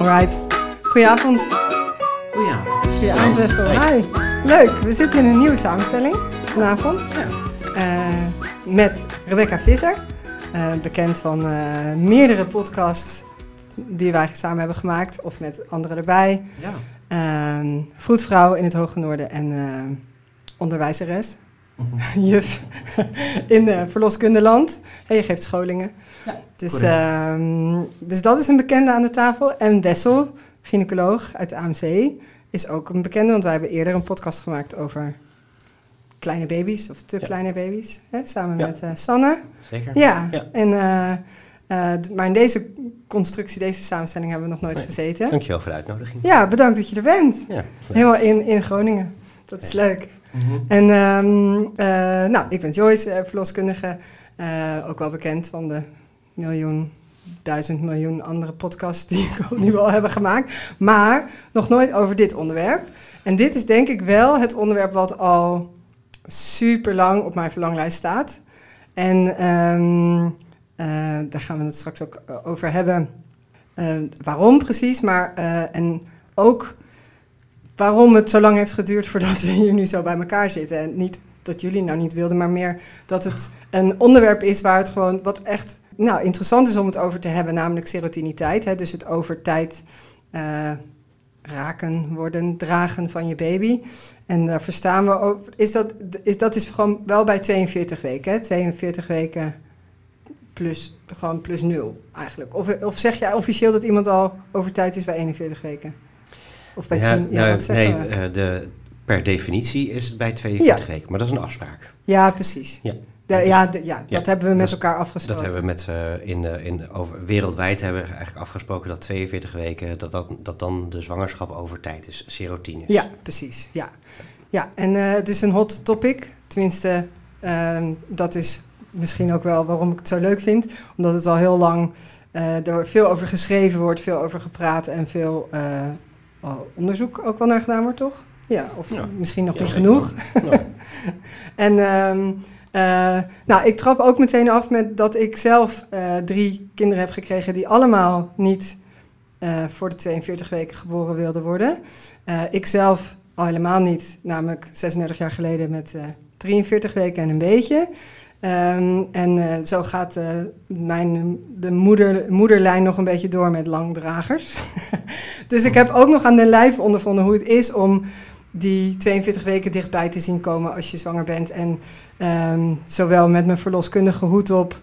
Alright. Goedenavond. Goedenavond. Goedenavond Wessel. Hi. Leuk. We zitten in een nieuwe samenstelling vanavond. Ja. Eh, met Rebecca Visser. eh, bekend van eh, meerdere podcasts die wij samen hebben gemaakt. Of met anderen erbij. Ja. Ehm vroedvrouw in het Hoge Noorden en onderwijzeres. Juf in uh, verloskundeland. En je geeft scholingen. Ja, dus, ehm, dus dat is een bekende aan de tafel. En Wessel, gynaecoloog uit de AMC, is ook een bekende. Want wij hebben eerder een podcast gemaakt over kleine baby's of te Ja. kleine baby's. Hè, samen Ja. met eh, Sanne. Zeker. Ja, Ja. En, eh, eh, maar in deze constructie, deze samenstelling hebben we nog nooit Nee. gezeten. Dankjewel voor de uitnodiging. Ja, bedankt dat je er bent. Ja. Helemaal in, in Groningen. Dat is leuk. Mhm. En ehm, eh, nou, ik ben Joyce, eh, verloskundige. eh, ook wel bekend van de miljoen, duizend miljoen andere podcasts die, die we al hebben gemaakt. Maar nog nooit over dit onderwerp. En dit is denk ik wel het onderwerp wat al super lang op mijn verlanglijst staat. En ehm, eh, daar gaan we het straks ook over hebben. Waarom precies, maar en ook waarom het zo lang heeft geduurd voordat we hier nu zo bij elkaar zitten. En niet dat jullie nou niet wilden, maar meer dat het een onderwerp is waar het gewoon wat echt nou, interessant is om het over te hebben, namelijk serotiniteit. Hè, dus het over tijd eh, raken, worden, dragen van je baby. En daar verstaan we ook, is dat, is, dat is gewoon wel bij 42 weken, hè? 42 weken plus, gewoon plus nul eigenlijk. Of, of zeg jij officieel dat iemand al over tijd is bij 41 weken? Of bij Ja, 10? Ja, nou, wat nee, we? eh, de, per definitie is het bij 42 weken, maar dat is een afspraak. Ja, precies. Ja. De- ja, de- ja, dat hebben we met dat is- elkaar afgesproken. Dat hebben we met, eh, in, de- in, over, wereldwijd hebben we eigenlijk afgesproken dat 42 weken, dat, dat, dat dan de zwangerschap over tijd is, serotine. Ja, precies. Ja, ja en eh, het is een hot topic. Tenminste, ehm, dat is misschien ook wel waarom ik het zo leuk vind. Omdat het al heel lang eh, er veel over geschreven wordt, veel over gepraat en veel eh, onderzoek ook wel naar gedaan wordt, toch? Ja, of Ja. misschien nog Ja, niet genoeg. En ehm, eh, nou, ik trap ook meteen af met dat ik zelf eh, drie kinderen heb gekregen die allemaal niet eh, voor de 42 weken geboren wilden worden. Ik zelf al helemaal niet, namelijk 36 jaar geleden met eh, 43 weken en een beetje. Ehm, en eh, zo gaat eh, mijn, de moeder, moederlijn nog een beetje door met langdragers. dus ik heb ook nog aan de lijf ondervonden hoe het is om die 42 weken dichtbij te zien komen als je zwanger bent. En ehm, zowel met mijn verloskundige hoed op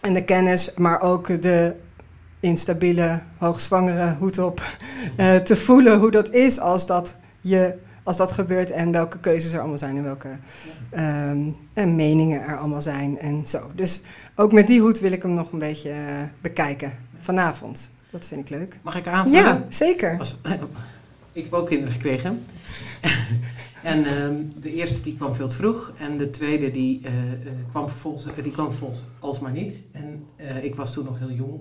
en de kennis, maar ook de instabiele, hoogzwangere hoed op. eh, te voelen hoe dat is als dat, je, als dat gebeurt en welke keuzes er allemaal zijn en welke ehm, en meningen er allemaal zijn en zo. Dus ook met die hoed wil ik hem nog een beetje eh, bekijken vanavond. Dat vind ik leuk. Mag ik aanvullen? Ja, zeker. Als- ik heb ook kinderen gekregen. en ehm, de eerste die kwam veel te vroeg. En de tweede die, eh, eh, kwam vervolgens, die kwam vervolgens alsmaar niet. En ik was toen nog heel jong.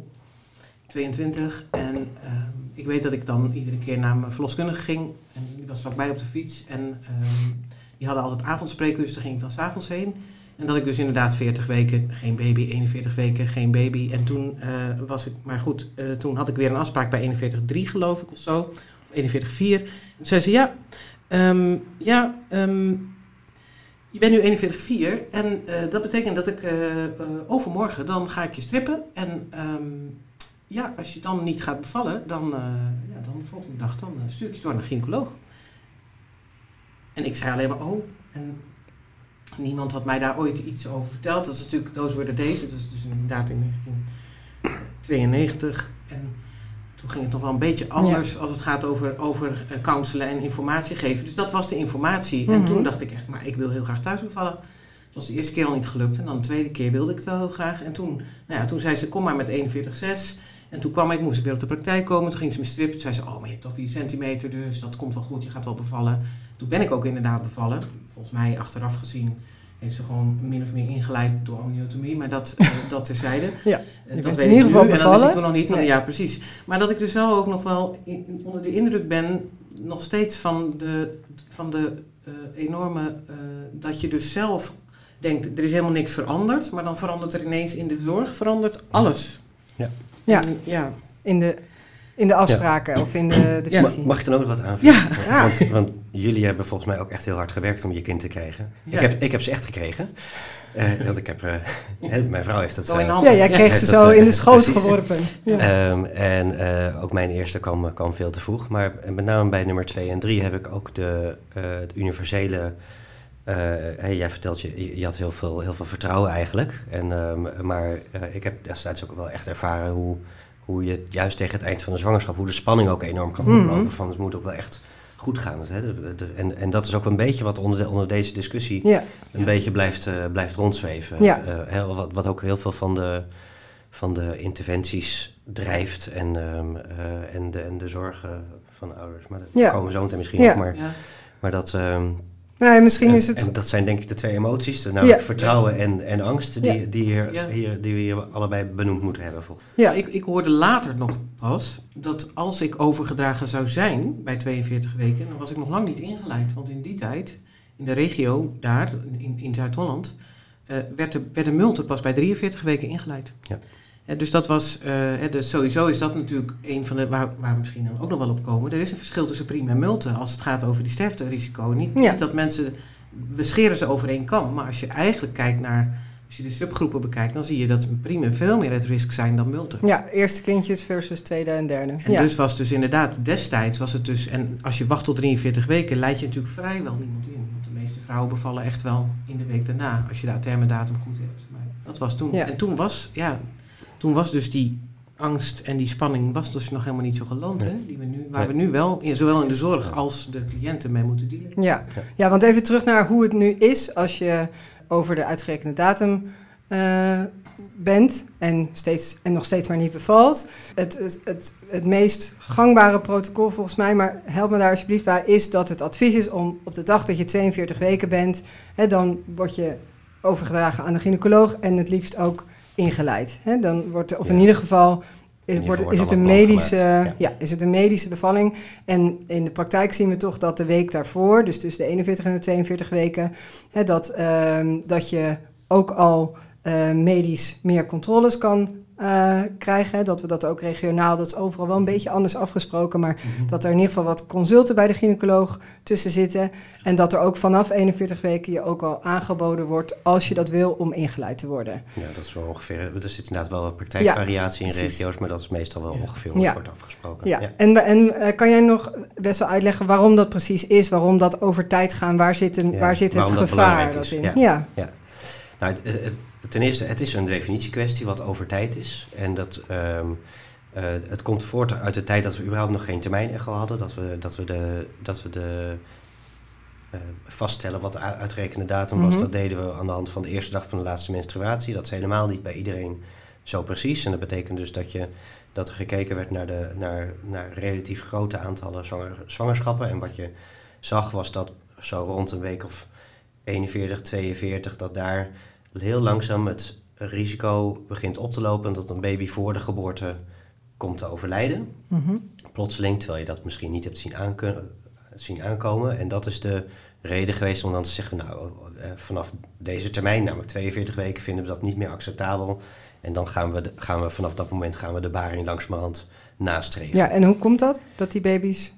22. En ehm, ik weet dat ik dan iedere keer naar mijn verloskundige ging. En die was vlakbij op de fiets. En ehm, die hadden altijd avondspreken, dus daar ging ik dan s'avonds heen. En dat ik dus inderdaad 40 weken geen baby, 41 weken geen baby. En toen eh, was ik, maar goed, eh, toen had ik weer een afspraak bij 41,3 geloof ik of zo. Of 41,4. En toen zei ze, ja, ehm, ja, je bent nu 41,4 en eh, dat betekent dat ik overmorgen, dan ga ik je strippen. En ja, als je dan niet gaat bevallen, dan, eh, ja, dan de volgende dag, dan eh, stuur ik je door naar een gynaecoloog. En ik zei alleen maar, oh, en Niemand had mij daar ooit iets over verteld. Dat is natuurlijk Those Were Days. Het was dus inderdaad in 1992. En toen ging het nog wel een beetje anders als het gaat over, over eh, counselen en informatie geven. Dus dat was de informatie. En Mhm. toen dacht ik echt, maar ik wil heel graag thuis bevallen. Het was de eerste keer al niet gelukt. En dan de tweede keer wilde ik het wel heel graag. En toen, nou ja, toen zei ze, kom maar met 41,6. En toen kwam ik, moest ik weer op de praktijk komen. Toen ging ze me strippen. Toen zei ze, oh, maar je hebt toch 4 centimeter, dus dat komt wel goed. Je gaat wel bevallen. Toen ben ik ook inderdaad bevallen. Volgens mij achteraf gezien heeft ze gewoon min of meer ingeleid door amniotomie. Maar dat, eh, dat terzijde. Ja, Eh, dat weet in ik ieder geval nu. En dat bevallen. ik toen nog niet. Nee. Ja, precies. Maar dat ik dus wel ook nog wel in- onder de indruk ben, nog steeds van de, van de eh, enorme, dat je dus zelf denkt, er is helemaal niks veranderd. Maar dan verandert er ineens in de zorg, verandert alles. Ja. Ja. En ja. In de in de afspraken of in de, de visie. Mag ik dan ook nog wat aanvullen? Ja, graag. Want, want jullie hebben volgens mij ook echt heel hard gewerkt om je kind te krijgen. Ja. Ik, heb, ik heb ze echt gekregen. Eh, want ik heb, eh, mijn vrouw heeft het... Zo in eh, handen. Ja, jij kreeg Ja, ze dat, zo in de schoot precies. geworpen. Ja. Ehm, en eh, ook mijn eerste kwam, kwam veel te vroeg. Maar met name bij nummer 2 en 3 heb ik ook de, eh, het universele. Eh, hey, jij vertelt, je, je had heel veel, heel veel vertrouwen eigenlijk. En, ehm, maar eh, ik heb destijds ook wel echt ervaren hoe, hoe je juist tegen het eind van de zwangerschap, hoe de spanning ook enorm kan Mhm. oplopen. Van het moet ook wel echt goed gaan. Hè? De- de- en, en dat is ook een beetje wat onder, de- onder deze discussie Ja. een beetje blijft, eh, blijft rondzweven. Ja. Eh, hè, wat, wat ook heel veel van de, van de interventies drijft en, ehm, eh, en, de, en de zorgen van de ouders. Maar daar Ja. komen we zo meteen misschien Ja. op. Maar, Ja. maar dat, ehm, Nou, en misschien en, is het... en dat zijn denk ik de twee emoties, namelijk Ja. vertrouwen en, en angst, die, Ja. die, hier, Ja. hier, die we hier allebei benoemd moeten hebben. volgens Ja, ik, ik hoorde later nog pas dat als ik overgedragen zou zijn bij 42 weken, dan was ik nog lang niet ingeleid. Want in die tijd, in de regio daar, in, in Zuid-Holland, eh, werd de, werden multen pas bij 43 weken ingeleid. Ja. Dus dat was, eh, dus sowieso is dat natuurlijk een van de, waar, waar we misschien dan ook nog wel op komen. Er is een verschil tussen prima en multen als het gaat over die sterfterisico. Niet, Ja. niet dat mensen, we scheren ze over één kam, maar als je eigenlijk kijkt naar, als je de subgroepen bekijkt, dan zie je dat prima veel meer het risk zijn dan multen. ja, eerste kindjes versus tweede en derde. En ja. dus was dus inderdaad, destijds was het dus, en als je wacht tot 43 weken, leid je natuurlijk vrijwel niemand in. Want de meeste vrouwen bevallen echt wel in de week daarna, als je de termendatum goed hebt. Maar dat was toen. Ja. En toen was, ja, toen was dus die angst en die spanning was dus nog helemaal niet zo geland, Nee. hè? Die we nu, waar Nee. we nu wel, in, zowel in de zorg als de cliënten mee moeten dealen. Ja. Ja. ja, want even terug naar hoe het nu is als je over de uitgerekende datum eh, bent en, steeds, en nog steeds maar niet bevalt. Het, het, het, het meest gangbare protocol volgens mij, maar help me daar alsjeblieft bij, is dat het advies is om op de dag dat je 42 weken bent, hè, dan word je overgedragen aan de gynaecoloog en het liefst ook ingeleid. Hè. Dan wordt, of in ieder geval eh, wordt, is het een medische, ja. is het een medische bevalling. En in de praktijk zien we toch dat de week daarvoor, dus tussen de 41 en de 42 weken, hè, dat, ehm, dat je ook al eh, medisch meer controles kan eh, krijgen. Dat we dat ook regionaal, dat is overal wel een beetje anders afgesproken, maar dat er in ieder geval wat consulten bij de gynaecoloog tussen zitten. En dat er ook vanaf 41 weken je ook al aangeboden wordt, als je dat wil, om ingeleid te worden. Ja, dat is wel ongeveer. Er zit inderdaad wel wat praktijkvariatie in regio's, maar dat is meestal wel ongeveer hoe Ja. het wordt afgesproken. Ja, en, en eh, kan jij nog best wel uitleggen waarom dat precies is? Waarom dat over tijd gaan? Waar zit, een, Ja, waar zit het gevaar dat in? ja. ja. Nou, het, het- ten eerste, het is een definitiekwestie wat over tijd is. En dat, ehm, eh, het komt voort uit de tijd dat we überhaupt nog geen termijn-echo hadden. Dat we, dat we de, dat we de eh, vaststellen wat de u- uitgerekende datum was. Mhm. Dat deden we aan de hand van de eerste dag van de laatste menstruatie. Dat is helemaal niet bij iedereen zo precies. En dat betekent dus dat, je, dat er gekeken werd naar, de, naar, naar relatief grote aantallen zwanger, zwangerschappen. En wat je zag was dat zo rond een week of 41, 42, dat daar heel langzaam het risico begint op te lopen dat een baby voor de geboorte komt te overlijden. Mhm. Plotseling, terwijl je dat misschien niet hebt zien, aankun- zien aankomen. En dat is de reden geweest om dan te zeggen, nou, eh, vanaf deze termijn, namelijk 42 weken, vinden we dat niet meer acceptabel. En dan gaan we, de- gaan we vanaf dat moment gaan we de baring langzamerhand nastreven. ja, en hoe komt dat? Dat die baby's...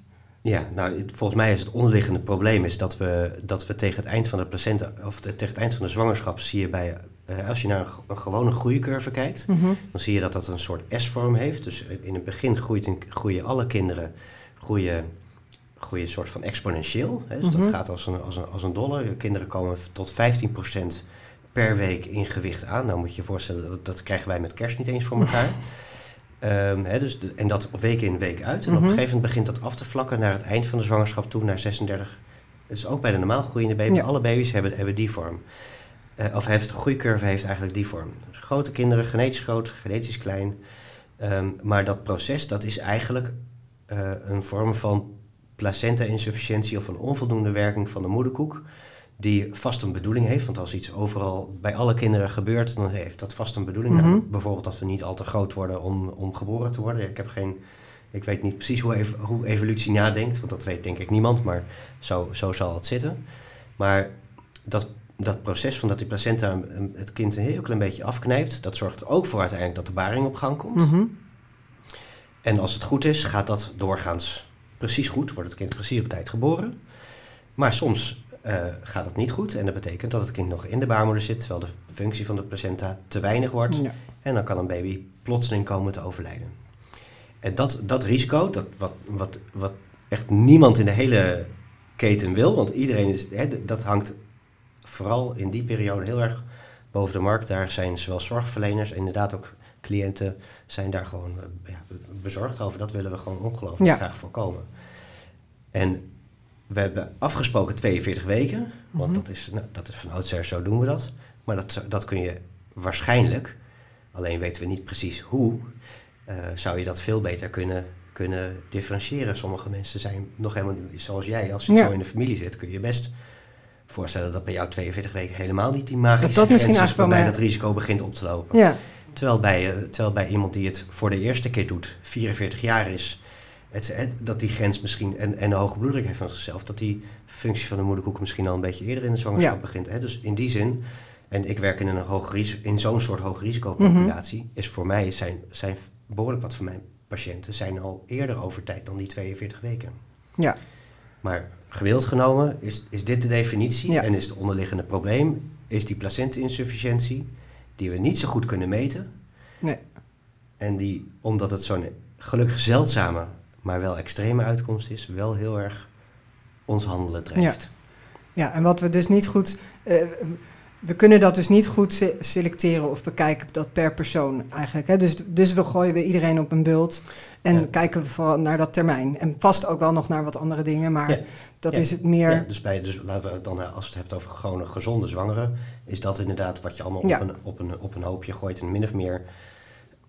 Ja, nou, het- volgens mij is het onderliggende probleem is dat we, dat we tegen het eind van de placenta, of te- tegen het eind van de zwangerschap, zie je bij, eh, als je naar een, gewone groeicurve kijkt, Mhm. dan zie je dat dat een soort S-vorm heeft. Dus in het begin groeit een- groeien alle kinderen groeien, groeien een soort van exponentieel. Hè? Dus Mhm. dat gaat als een, als, een, als een dolle. Kinderen komen tot 15% per week in gewicht aan. Nou moet je je voorstellen, dat, dat krijgen wij met kerst niet eens voor elkaar. Ehm, dus de- en dat week in, week uit. En op Mhm. een gegeven moment begint dat af te vlakken naar het eind van de zwangerschap toe, naar 36. Dus ook bij de normaal groeiende baby, Ja. alle baby's hebben, hebben die vorm. Eh, of heeft, de groeicurve heeft eigenlijk die vorm. Dus grote kinderen, genetisch groot, genetisch klein. Ehm, maar dat proces, dat is eigenlijk eh, een vorm van placenta-insufficiëntie of een onvoldoende werking van de moederkoek. Die vast een bedoeling heeft. Want als iets overal bij alle kinderen gebeurt, dan heeft dat vast een bedoeling. Mhm. Namelijk bijvoorbeeld dat we niet al te groot worden om, om geboren te worden. Ik heb geen. Ik weet niet precies hoe, ev- hoe evolutie nadenkt, want dat weet denk ik niemand, maar zo, zo zal het zitten. Maar dat, dat proces van dat die placenta het kind een heel klein beetje afknijpt, dat zorgt er ook voor uiteindelijk dat de baring op gang komt. Mhm. En als het goed is, gaat dat doorgaans precies goed. Wordt het kind precies op tijd geboren. Maar soms uh, gaat het niet goed. En dat betekent dat het kind nog in de baarmoeder zit, terwijl de functie van de placenta te weinig wordt. Ja. En dan kan een baby plotseling komen te overlijden. En dat, dat risico, dat, wat, wat, wat echt niemand in de hele keten wil, want iedereen is, hè, dat hangt vooral in die periode heel erg boven de markt. Daar zijn zowel zorgverleners, inderdaad ook cliënten, zijn daar gewoon uh, ja, bezorgd over. Dat willen we gewoon ongelooflijk graag voorkomen. En we hebben afgesproken 42 weken, want mhm. dat, is, nou, dat is van oudsher, zo doen we dat. Maar dat, dat kun je waarschijnlijk, alleen weten we niet precies hoe, uh, zou je dat veel beter kunnen, kunnen differentiëren. Sommige mensen zijn nog helemaal zoals jij, als je zo in de familie zit, kun je best voorstellen dat bij jou 42 weken helemaal niet die magische dat, dat misschien is waarbij dat risico begint op te lopen. Ja. Terwijl, bij, uh, terwijl bij iemand die het voor de eerste keer doet, 44 jaar is, het, dat die grens misschien en, en een hoge bloeddruk heeft van zichzelf, dat die functie van de moederkoek misschien al een beetje eerder in de zwangerschap begint. Hè? Dus in die zin, en ik werk in, een hoog in zo'n soort hoog risicopopulatie, mm is voor mij zijn, zijn behoorlijk wat van mijn patiënten zijn al eerder over tijd dan die 42 weken. Ja. Maar gewild genomen is, is dit de definitie en is het onderliggende probleem, is die placenta-insufficiëntie, die we niet zo goed kunnen meten. Nee. En die, omdat het zo'n gelukkig zeldzame maar wel extreme uitkomst is, wel heel erg ons handelen drijft. Ja, ja en wat we dus niet goed. Uh, we kunnen dat dus niet goed selecteren of bekijken dat per persoon eigenlijk. Hè? Dus, dus we gooien we iedereen op een bult en kijken we vooral naar dat termijn. En vast ook wel nog naar wat andere dingen, maar dat is het meer... dus, bij, dus laten we dan, als we het hebben over gewone gezonde zwangeren, is dat inderdaad wat je allemaal op, een, op, een, op een hoopje gooit en min of meer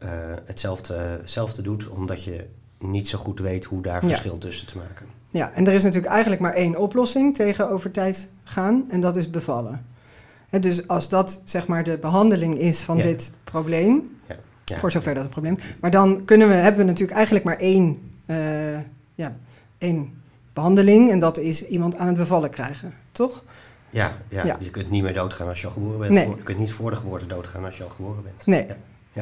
uh, hetzelfde, hetzelfde doet, omdat je niet zo goed weet hoe daar verschil tussen te maken. Ja, en er is natuurlijk eigenlijk maar één oplossing tegen over tijd gaan en dat is bevallen. En dus als dat zeg maar de behandeling is van dit probleem, ja. voor zover dat een probleem, maar dan kunnen we, hebben we natuurlijk eigenlijk maar één, uh, ja, één behandeling en dat is iemand aan het bevallen krijgen, toch? Ja, ja, je kunt niet meer doodgaan als je al geboren bent. Nee. je kunt niet voor de geboorte doodgaan als je al geboren bent. Nee.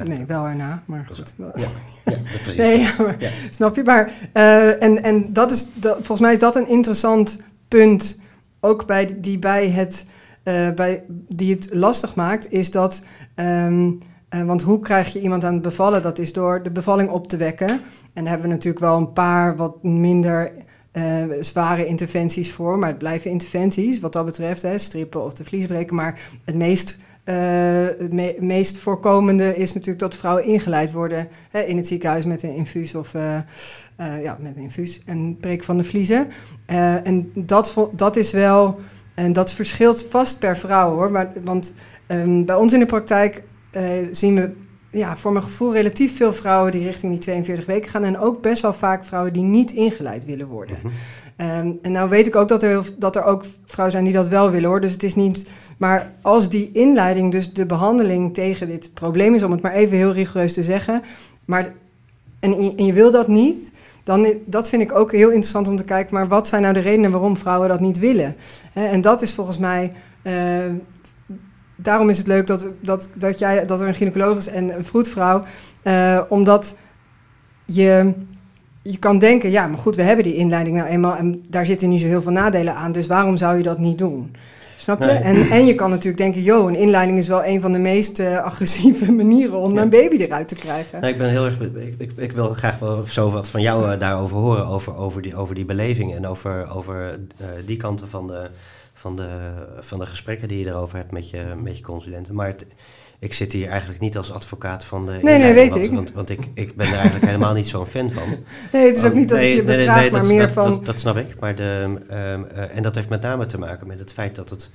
Nee, wel erna, maar goed. Ja, ja precies. nee, ja, maar, Snap je? Maar, uh, en, en dat is, dat, volgens mij is dat een interessant punt, ook bij, die, bij het, uh, bij, die het lastig maakt, is dat... Um, uh, want hoe krijg je iemand aan het bevallen? Dat is door de bevalling op te wekken. En daar hebben we natuurlijk wel een paar wat minder uh, zware interventies voor. Maar het blijven interventies wat dat betreft. Hè, strippen of de vlies breken. Maar het meest het meest voorkomende is natuurlijk dat vrouwen ingeleid worden hè, in het ziekenhuis met een infuus of uh, uh, ja, met een infuus en breek van de vliezen. en dat, dat is wel, en dat verschilt vast per vrouw hoor. Maar, want um, bij ons in de praktijk zien we ja, voor mijn gevoel relatief veel vrouwen die richting die 42 weken gaan. En ook best wel vaak vrouwen die niet ingeleid willen worden. um, en nou weet ik ook dat er, dat er ook vrouwen zijn die dat wel willen hoor. Dus het is niet maar als die inleiding, dus de behandeling tegen dit probleem is, om het maar even heel rigoureus te zeggen, maar, en, en je wil dat niet, dan dat vind ik ook heel interessant om te kijken, maar wat zijn nou de redenen waarom vrouwen dat niet willen? en dat is volgens mij, uh, daarom is het leuk dat, dat, dat, jij, dat er een gynaecoloog is en een vroedvrouw, uh, omdat je, je kan denken, ja, maar goed, we hebben die inleiding nou eenmaal en daar zitten niet zo heel veel nadelen aan, dus waarom zou je dat niet doen? Snap je? En, en je kan natuurlijk denken, joh, een inleiding is wel een van de meest uh, agressieve manieren om een baby eruit te krijgen. ik ben heel erg, ik, ik, ik, wil graag wel zo wat van jou uh, daarover horen, over, over, die, over die beleving en over, over uh, die kanten van de, van, de, van de gesprekken die je erover hebt met je, met je consulenten. Maar het, ik zit hier eigenlijk niet als advocaat van de. Nee, nee, weet want, ik. Want, want, ik, ik ben er eigenlijk helemaal niet zo'n fan van. Nee, het is ook niet dat ik je bevraag, nee, maar meer van. Dat, dat, snap ik. Maar de, um, uh, en dat heeft met name te maken met het feit dat het.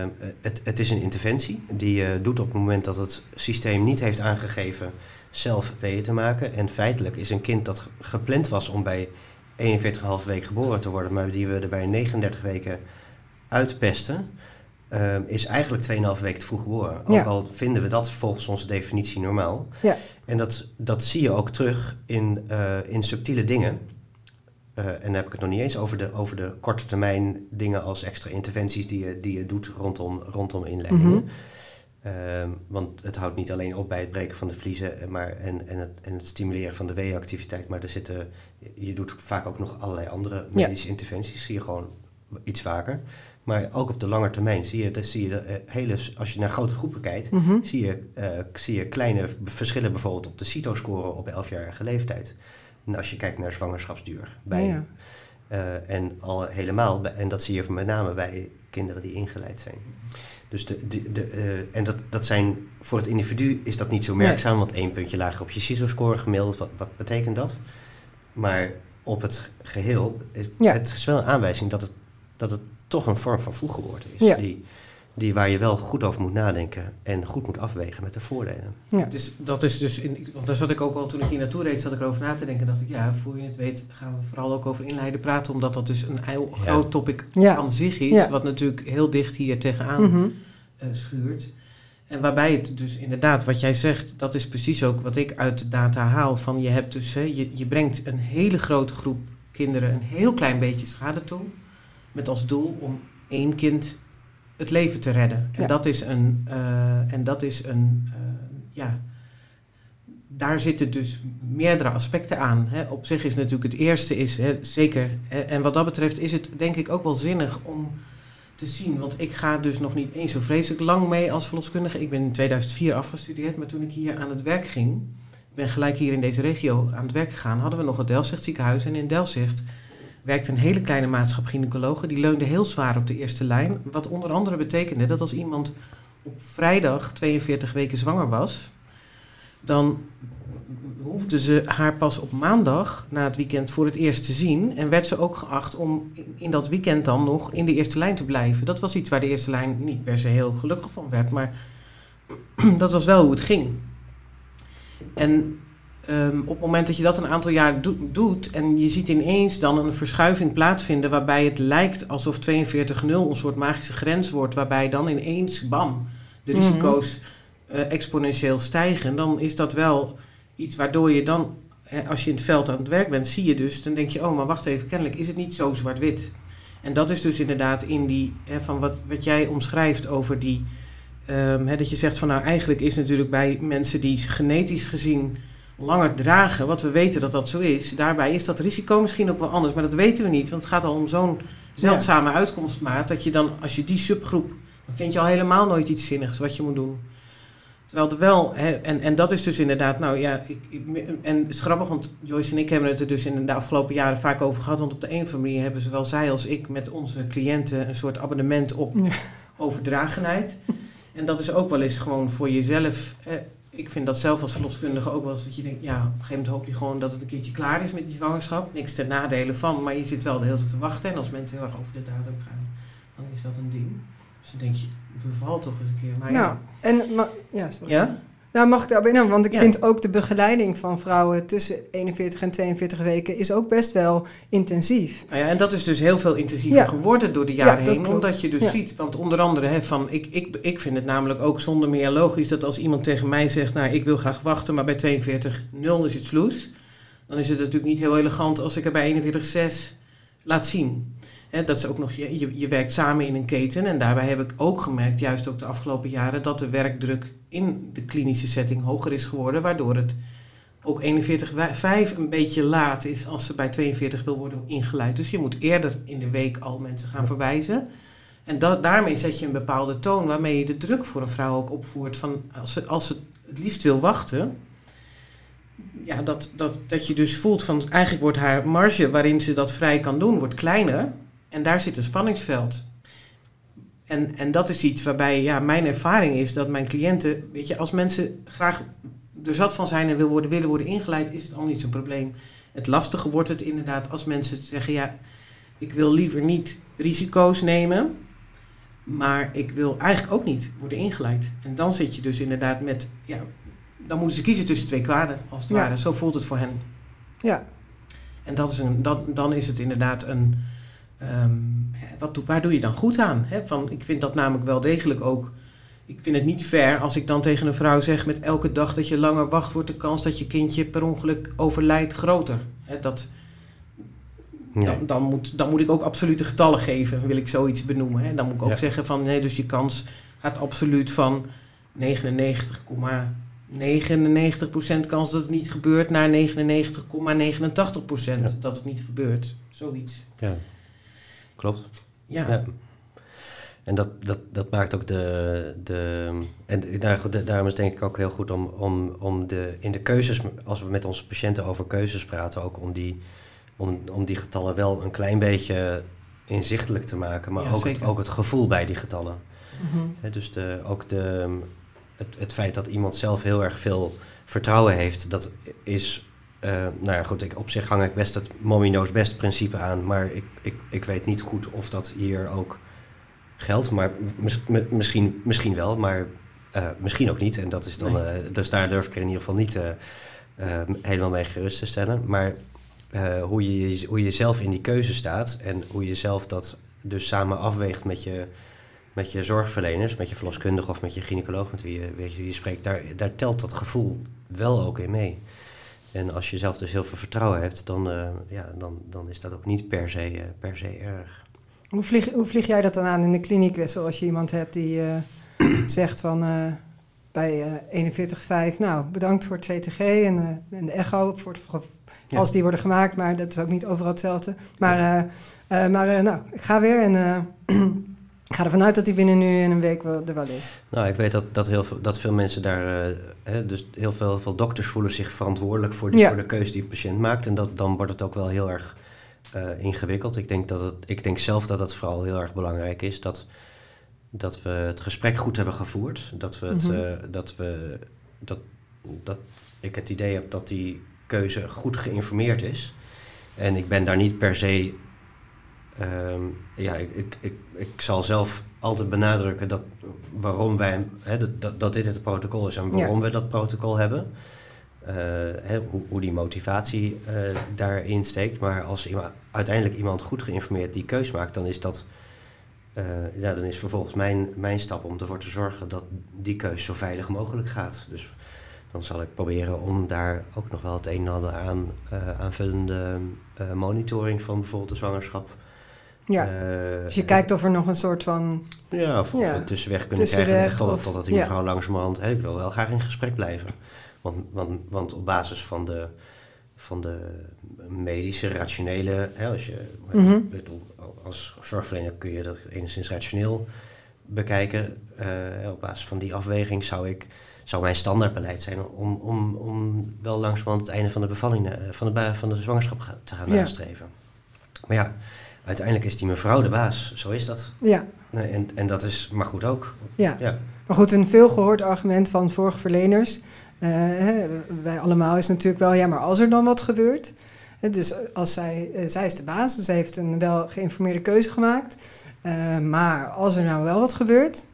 Um, het, het is een interventie die je doet op het moment dat het systeem niet heeft aangegeven zelf weeën te maken. En feitelijk is een kind dat gepland was om bij 41,5 weken geboren te worden, maar die we er bij 39 weken uitpesten uh, is eigenlijk 2,5 weken te vroeg geboren. Ook al vinden we dat volgens onze definitie normaal. Ja. En dat, dat zie je ook terug in, uh, in subtiele dingen. Uh, en dan heb ik het nog niet eens over de, over de korte termijn dingen als extra interventies die je, die je doet rondom, rondom inleidingen. Mm Ehm, want het houdt niet alleen op bij het breken van de vliezen eh, maar, en, en, het, en het stimuleren van de weeactiviteit, maar er zitten, je doet vaak ook nog allerlei andere medische interventies, zie je gewoon iets vaker. Maar ook op de lange termijn zie je, dat zie je de, hele, als je naar grote groepen kijkt, Mhm. zie, je, eh, zie je kleine verschillen bijvoorbeeld op de CITO-score op 11-jarige leeftijd. En als je kijkt naar zwangerschapsduur. Bij, Ja. eh, en al helemaal, bij- en dat zie je met name bij kinderen die ingeleid zijn. Dus de, de, de, eh, en dat, dat zijn, voor het individu is dat niet zo Nee. merkzaam, want één puntje lager op je CISO-score gemiddeld, wat, wat betekent dat? Maar op het geheel is Ja. het is wel een aanwijzing dat het, dat het toch een vorm van vroeggeboorte is. Ja. Die, die waar je wel goed over moet nadenken en goed moet afwegen met de voordelen. Ja. Dus dat is dus, in, want daar zat ik ook al toen ik hier naartoe reed, zat ik erover na te denken. dacht ik, ja, voor je het weet gaan we vooral ook over inleiden praten, omdat dat dus een heel Ja. groot topic Ja. aan zich is, Ja. wat natuurlijk heel dicht hier tegenaan Mhm. eh, schuurt. En waarbij het dus inderdaad, wat jij zegt, dat is precies ook wat ik uit de data haal. Van je hebt dus, hè, je, je brengt een hele grote groep kinderen een heel klein beetje schade toe. Met als doel om één kind het leven te redden. En Ja. dat is een, eh, en dat is een eh, ja, daar zitten dus meerdere aspecten aan. Hè. Op zich is natuurlijk het eerste, is, hè, zeker, hè, en wat dat betreft is het denk ik ook wel zinnig om te zien. Want ik ga dus nog niet eens zo vreselijk lang mee als verloskundige. Ik ben in 2004 afgestudeerd, maar toen ik hier aan het werk ging, ik ben gelijk hier in deze regio aan het werk gegaan, hadden we nog het Delzicht ziekenhuis. En in Delzicht werkte een hele kleine maatschap gynaecologen. Die leunde heel zwaar op de eerste lijn. Wat onder andere betekende dat als iemand op vrijdag 42 weken zwanger was, dan hoefde ze haar pas op maandag na het weekend voor het eerst te zien. En werd ze ook geacht om in, dat weekend dan nog in de eerste lijn te blijven. Dat was iets waar de eerste lijn niet per se heel gelukkig van werd, maar dat was wel hoe het ging. En ehm, op het moment dat je dat een aantal jaar do- doet en je ziet ineens dan een verschuiving plaatsvinden waarbij het lijkt alsof 42-0 een soort magische grens wordt, waarbij dan ineens, bam, de Mhm. risico's eh, exponentieel stijgen, dan is dat wel iets waardoor je dan, hè, als je in het veld aan het werk bent, zie je dus, dan denk je, oh, maar wacht even, kennelijk is het niet zo zwart-wit. En dat is dus inderdaad in die, hè, van wat, wat jij omschrijft over die, ehm, hè, dat je zegt van nou eigenlijk is natuurlijk bij mensen die genetisch gezien langer dragen, wat we weten dat dat zo is, daarbij is dat risico misschien ook wel anders, maar dat weten we niet, want het gaat al om zo'n zeldzame uitkomstmaat, dat je dan, als je die subgroep, dan vind je al helemaal nooit iets zinnigs wat je moet doen. Terwijl er wel, hè, en, en dat is dus inderdaad, nou ja, ik, ik- en het is grappig, want Joyce en ik hebben het er dus in de afgelopen jaren vaak over gehad. Want op de een of andere manier hebben zowel zij als ik met onze cliënten een soort abonnement op Ja. overdragenheid. En dat is ook wel eens gewoon voor jezelf. Eh, ik vind dat zelf als verloskundige ook wel eens dat je denkt, ja, op een gegeven moment hoop je gewoon dat het een keertje klaar is met die zwangerschap. Niks ten nadele van, maar je zit wel de hele tijd te wachten. En als mensen heel erg over de datum gaan, dan is dat een ding. Dus dan denk je, beval toch eens een keer. Maar Nou, ja. en ma- ja, sorry. ja? Nou, mag ik daarop inhouden? Want ik Ja. vind ook de begeleiding van vrouwen tussen 41 en 42 weken is ook best wel intensief. Nou ja, en dat is dus heel veel intensiever Ja. geworden door de Ja, jaren heen. klopt. Omdat je dus ziet, want onder andere, hè, van, ik, ik, ik vind het namelijk ook zonder meer logisch dat als iemand tegen mij zegt, nou ik wil graag wachten, maar bij 42.0 is het sloes. Dan is het natuurlijk niet heel elegant als ik er bij 41.6 laat zien. Hè, dat is ook nog, je, je, je werkt samen in een keten en daarbij heb ik ook gemerkt, juist ook de afgelopen jaren, dat de werkdruk in de klinische setting hoger is geworden, waardoor het ook 41,5 een beetje laat is als ze bij 42 wil worden ingeleid. Dus je moet eerder in de week al mensen gaan verwijzen. En da- daarmee zet je een bepaalde toon waarmee je de druk voor een vrouw ook opvoert. Van als ze, als ze het liefst wil wachten, ja, dat, dat, dat je dus voelt van eigenlijk wordt haar marge waarin ze dat vrij kan doen, wordt kleiner. En daar zit een spanningsveld. En, en dat is iets waarbij ja, mijn ervaring is dat mijn cliënten, weet je, als mensen graag er zat van zijn en wil worden, willen worden ingeleid, is het allemaal niet zo'n probleem. Het lastige wordt het inderdaad als mensen zeggen, ja, ik wil liever niet risico's nemen, maar ik wil eigenlijk ook niet worden ingeleid. En dan zit je dus inderdaad met, ja, dan moeten ze kiezen tussen twee kwaden, als het Ja. ware. Zo voelt het voor hen. Ja, En dat is een, dat, dan is het inderdaad een. Hè, wat, doe- waar doe je dan goed aan? Van, ik vind dat namelijk wel degelijk ook. Ik vind het niet fair als ik dan tegen een vrouw zeg: met elke dag dat je langer wacht, wordt de kans dat je kindje per ongeluk overlijdt groter. Dat, Ja. dan, dan, moet, dan moet ik ook absolute getallen geven, wil ik zoiets benoemen. Hè. Dan moet ik ook Ja. zeggen van nee, dus je kans gaat absoluut van 99,99% kans dat het niet gebeurt naar 99,89% Ja. dat het niet gebeurt. Zoiets. Ja, klopt. Ja. Ja. En dat, dat, dat maakt ook de. de en daar, daarom is het denk ik ook heel goed om, om, om de, in de keuzes, als we met onze patiënten over keuzes praten, ook om die, om, om die getallen wel een klein beetje inzichtelijk te maken, maar Ja, ook, het, ook het gevoel bij die getallen. Mhm. Dus de, ook de, het, het feit dat iemand zelf heel erg veel vertrouwen heeft, dat is. Eh, nou ja, goed, ik, op zich hang ik best het mommy knows best principe aan, maar ik, ik, ik weet niet goed of dat hier ook geldt. Maar mis- mi- misschien, misschien wel, maar eh, misschien ook niet. En dat is dan, Nee. eh, dus daar durf ik er in ieder geval niet helemaal mee gerust te stellen. Maar hoe, je, hoe je zelf in die keuze staat en hoe je zelf dat dus samen afweegt met je, met je zorgverleners, met je verloskundige of met je gynaecoloog met wie je, weet je, wie je spreekt, daar, daar telt dat gevoel wel ook in mee. En als je zelf dus heel veel vertrouwen hebt, dan, eh, ja, dan, dan is dat ook niet per se, eh, per se erg. Hoe, vlieg, hoe vlieg jij dat dan aan in de kliniek, Wessel, als je iemand hebt die eh, zegt van bij eh 41,5, nou bedankt voor het CTG en, en de echo, voor het, Ja. als die worden gemaakt, maar dat is ook niet overal hetzelfde. Maar, maar nou, ik ga weer en ik ga ervan uit dat die binnen nu en een week wel, er wel is. Nou, ik weet dat, dat, heel veel, dat veel mensen daar, eh, hè, dus heel veel, heel veel dokters voelen zich verantwoordelijk voor, die, Ja. voor de keuze die de patiënt maakt. En dat, dan wordt het ook wel heel erg eh, ingewikkeld. Ik denk, dat het, ik denk zelf dat het vooral heel erg belangrijk is dat, dat we het gesprek goed hebben gevoerd. Dat, we het, Mhm. eh, dat, we, dat, dat ik het idee heb dat die keuze goed geïnformeerd is. En ik ben daar niet per se Ehm, ja, ik, ik, ik, ik zal zelf altijd benadrukken dat waarom wij, dat, dat, dit het protocol is en waarom we dat protocol hebben. Eh, hoe, hoe die motivatie eh, daarin steekt. Maar als iemand, uiteindelijk iemand goed geïnformeerd die keus maakt, dan is dat. eh, ja, dan is vervolgens mijn, mijn stap om ervoor te zorgen dat die keus zo veilig mogelijk gaat. Dus dan zal ik proberen om daar ook nog wel het een en ander aan aanvullende monitoring van bijvoorbeeld de zwangerschap. Ja. eh, Dus je kijkt of er nog een soort van. ja, of, Ja. een tussenweg kunnen Tussenweg krijgen totdat, totdat die ja. mevrouw langzamerhand... Hey, ik wil wel graag in gesprek blijven. Want, want, want op basis van de, van de medische, rationele... Hè, als, je, Mhm. als zorgverlener kun je dat enigszins rationeel bekijken. Eh, op basis van die afweging zou, ik, zou mijn standaardbeleid zijn... om, om, om wel langzamerhand het einde van de bevalling... eh, van de, van de zwangerschap te gaan Ja. nastreven. Maar ja, uiteindelijk is die mevrouw de baas. Zo is dat. Ja, Nee, en, en dat is maar goed ook. ja. Ja, Maar goed, een veelgehoord argument van zorgverleners, eh, hè, wij allemaal, is natuurlijk wel, ja, maar als er dan wat gebeurt. Dus als zij, eh, zij is de baas, dus zij heeft een wel geïnformeerde keuze gemaakt. Eh, maar als er nou wel wat gebeurt,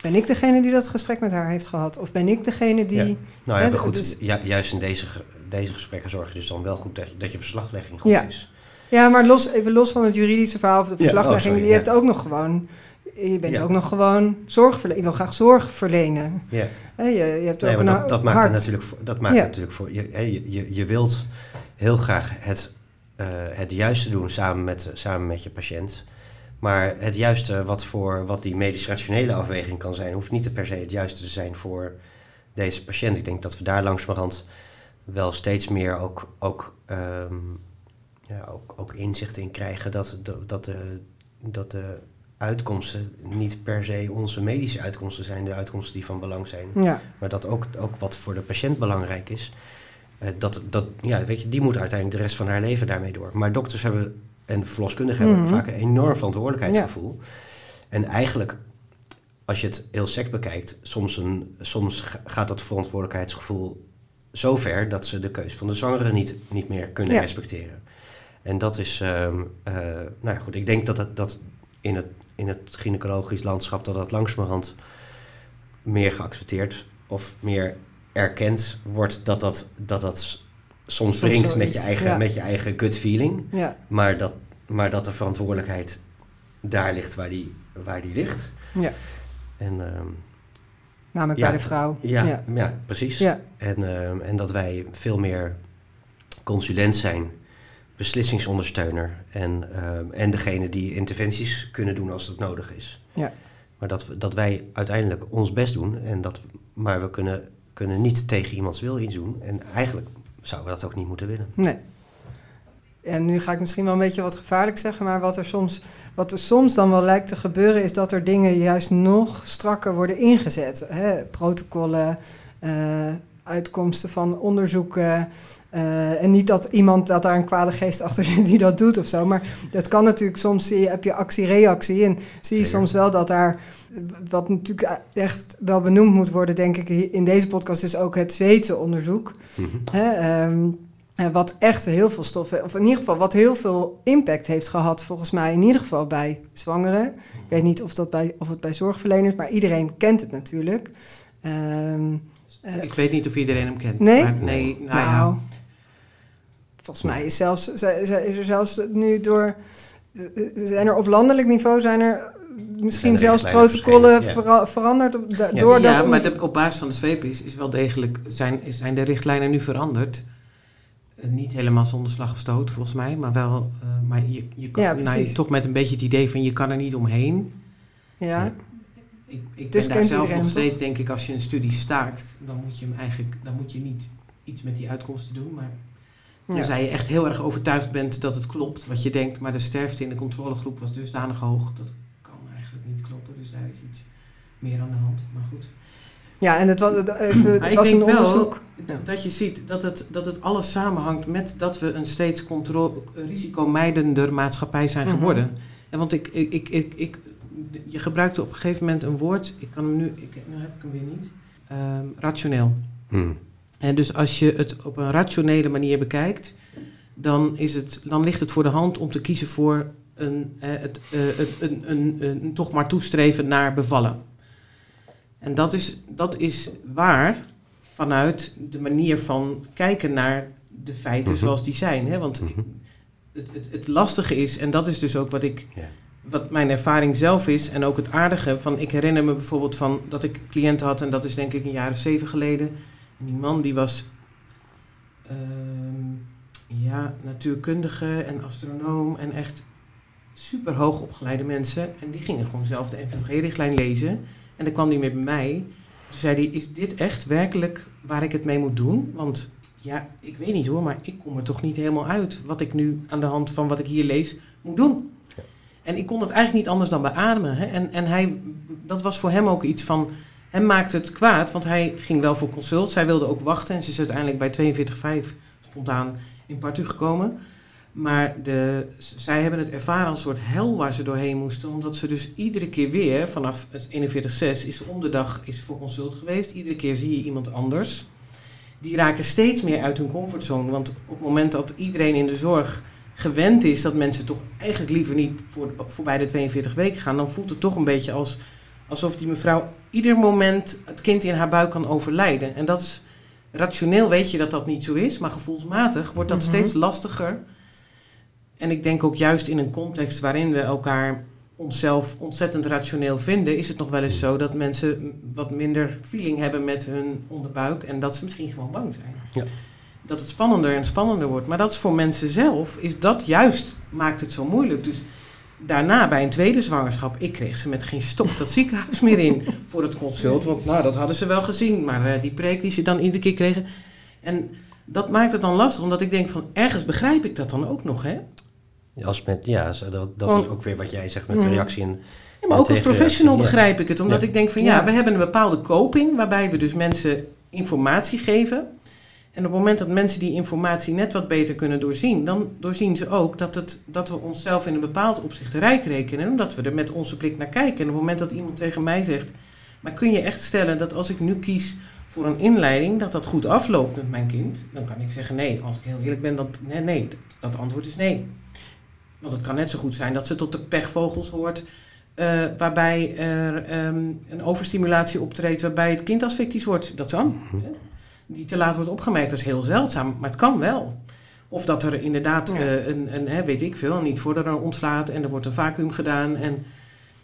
ben ik degene die dat gesprek met haar heeft gehad? Of ben ik degene die. Ja. nou ja, Hè, goed, dus- ju- juist in deze, deze gesprekken zorg je dus dan wel goed dat, je- dat je verslaglegging goed Ja. is. Ja, maar los, even los van het juridische verhaal of de verslaglegging, oh, sorry, je hebt ook nog gewoon. Je bent Ja. ook nog gewoon zorgverlener. Je wil graag zorg verlenen. Ja. Je, je hebt ook maar een dat, dat maakt het natuurlijk voor. Dat maakt Ja. het natuurlijk voor je, je, je, je wilt heel graag het, eh, het juiste doen samen met, samen met je patiënt. Maar het juiste wat, voor, wat die medisch-rationele afweging kan zijn, hoeft niet per se het juiste te zijn voor deze patiënt. Ik denk dat we daar langzamerhand wel steeds meer ook, ook, ehm, ja, ook, ook inzicht in krijgen dat, de- dat, de, dat de uitkomsten niet per se onze medische uitkomsten zijn, de uitkomsten die van belang zijn. Ja, Maar dat ook, ook wat voor de patiënt belangrijk is, eh, dat, dat, ja, weet je, die moet uiteindelijk de rest van haar leven daarmee door. Maar dokters hebben en verloskundigen Mhm. hebben vaak een enorm verantwoordelijkheidsgevoel. En eigenlijk, als je het heel sec bekijkt, soms, een, soms ga- gaat dat verantwoordelijkheidsgevoel zo ver dat ze de keus van de zwangere niet, niet meer kunnen Ja. respecteren. En dat is, ehm, eh, nou ja, goed, ik denk dat dat in het, in het gynaecologisch landschap dat dat langzamerhand meer geaccepteerd of meer erkend wordt dat dat, dat, dat soms wringt met je, eigen, ja. met je eigen gut feeling. ja, Maar dat, maar dat de verantwoordelijkheid daar ligt waar die, waar die ligt. ja. En ehm, Namelijk Ja, bij de vrouw. ja, ja. ja. precies. Ja. En, ehm, en dat wij veel meer consulent zijn, beslissingsondersteuner en, ehm, en degene die interventies kunnen doen als dat nodig is. Ja. Maar dat, dat wij uiteindelijk ons best doen. En dat, maar we kunnen, kunnen niet tegen iemands wil iets doen. En eigenlijk zouden we dat ook niet moeten willen. Nee. En nu ga ik misschien wel een beetje wat gevaarlijk zeggen, maar wat er soms, wat er soms dan wel lijkt te gebeuren, is dat er dingen juist nog strakker worden ingezet. Hè? Protocollen, eh, uitkomsten van onderzoeken. eh, en niet dat iemand dat daar een kwade geest achter zit die dat doet of zo. Maar dat kan natuurlijk soms zie je, heb je actie-reactie. En zie je Zeker. soms wel dat daar. Wat natuurlijk echt wel benoemd moet worden, denk ik, in deze podcast, is ook het Zweedse onderzoek. Mhm. Hè, ehm, eh, wat echt heel veel stoffen, of in ieder geval wat heel veel impact heeft gehad, volgens mij in ieder geval bij zwangeren. Ik weet niet of, dat bij, of het bij zorgverleners, maar iedereen kent het natuurlijk. Ehm, eh, Ik weet niet of iedereen hem kent. Nee? Maar nee, nou, nou, ja. volgens mij is, zelfs, is er zelfs nu door, eh, zijn er op landelijk niveau zijn er misschien zelfs protocollen ja. veranderd op, da- Ja. door ja, dat maar de- op basis van de zweep is, is wel degelijk, zijn, zijn de richtlijnen nu veranderd. Eh, niet helemaal zonder slag of stoot, volgens mij, maar wel, eh, maar je, je kan, Ja, nou, toch met een beetje het idee van je kan er niet omheen. ja. Ik, ik Dus ben daar zelf nog steeds, denk ik, als je een studie staakt, dan moet je hem eigenlijk, dan moet je niet iets met die uitkomsten doen, maar Ja. tenzij je echt heel erg overtuigd bent dat het klopt, wat je denkt, maar de sterfte in de controlegroep was dusdanig hoog, dat kan eigenlijk niet kloppen, dus daar is iets meer aan de hand, maar goed. ja, en het was, het- even, Maar het ik was denk een wel onderzoek. dat je ziet dat het, dat het alles samenhangt met dat we een steeds risicomijdender maatschappij zijn Mhm. geworden. En want ik, ik, ik, ik, ik- je gebruikte op een gegeven moment een woord, ik kan hem nu, ik, nu heb ik hem weer niet, Ehm, rationeel. Hmm. En dus als je het op een rationele manier bekijkt, dan, is het, dan ligt het voor de hand om te kiezen voor een, eh, het, eh, het- een, een, een, toch maar toestreven naar bevallen. En dat is, dat is waar vanuit de manier van kijken naar de feiten Mhm. zoals die zijn. Hè? Want Mhm. het, het, het lastige is, en dat is dus ook wat ik Ja. Wat mijn ervaring zelf is en ook het aardige van ik herinner me bijvoorbeeld van dat ik cliënten had en dat is denk ik een jaar of zeven geleden. En die man die was ehm, ja natuurkundige en astronoom en echt super hoog opgeleide mensen. En die gingen gewoon zelf de NVG-richtlijn lezen. En dan kwam die bij mij. Toen zei hij is dit echt werkelijk waar ik het mee moet doen? Want ja ik weet niet hoor maar ik kom er toch niet helemaal uit wat ik nu aan de hand van wat ik hier lees moet doen en ik kon het eigenlijk niet anders dan beademen. Hè? En, en hij, dat was voor hem ook iets van. Hem maakte het kwaad, want hij ging wel voor consult. Zij wilde ook wachten en ze is uiteindelijk bij 42,5 spontaan in partu gekomen. Maar de, zij hebben het ervaren als een soort hel waar ze doorheen moesten. Omdat ze dus iedere keer weer, vanaf het 41,6 is om de dag is voor consult geweest. Iedere keer zie je iemand anders. Die raken steeds meer uit hun comfortzone. Want op het moment dat iedereen in de zorg gewend is dat mensen toch eigenlijk liever niet voor, voorbij de 42 weken gaan, dan voelt het toch een beetje als, alsof die mevrouw ieder moment het kind in haar buik kan overlijden. En dat is rationeel weet je dat dat niet zo is, maar gevoelsmatig wordt dat Mhm. steeds lastiger. En ik denk ook juist in een context waarin we elkaar onszelf ontzettend rationeel vinden, is het nog wel eens zo dat mensen wat minder feeling hebben met hun onderbuik en dat ze misschien gewoon bang zijn. Ja. Dat het spannender en spannender wordt. Maar dat is voor mensen zelf, is dat juist, maakt het zo moeilijk. Dus daarna bij een tweede zwangerschap, ik kreeg ze met geen stok dat ziekenhuis meer in voor het consult. Want nou, dat hadden ze wel gezien, maar eh, die preek die ze dan iedere keer kregen. En dat maakt het dan lastig, omdat ik denk van ergens begrijp ik dat dan ook nog, hè? Als met, ja, zo dat, dat is ook weer wat jij zegt met de Mhm. reactie. En, Ja, maar ook als professional begrijp ik het. Omdat Ja. ik denk van ja, Ja. we hebben een bepaalde coping waarbij we dus mensen informatie geven. En op het moment dat mensen die informatie net wat beter kunnen doorzien, dan doorzien ze ook dat, het, dat we onszelf in een bepaald opzicht rijk rekenen. En omdat we er met onze blik naar kijken. En op het moment dat iemand tegen mij zegt, maar kun je echt stellen dat als ik nu kies voor een inleiding, dat dat goed afloopt met mijn kind? Dan kan ik zeggen nee. Als ik heel eerlijk ben, dat, nee, dat, antwoord is nee. Want het kan net zo goed zijn dat ze tot de pechvogels hoort. eh, waarbij er ehm, een overstimulatie optreedt, waarbij het kind asfectisch wordt. Dat kan. Hè. Die te laat wordt opgemerkt, dat is heel zeldzaam, maar het kan wel. Of dat er inderdaad Ja. eh, een, een hè, weet ik veel, niet voordat er ontslaat en er wordt een vacuüm gedaan. En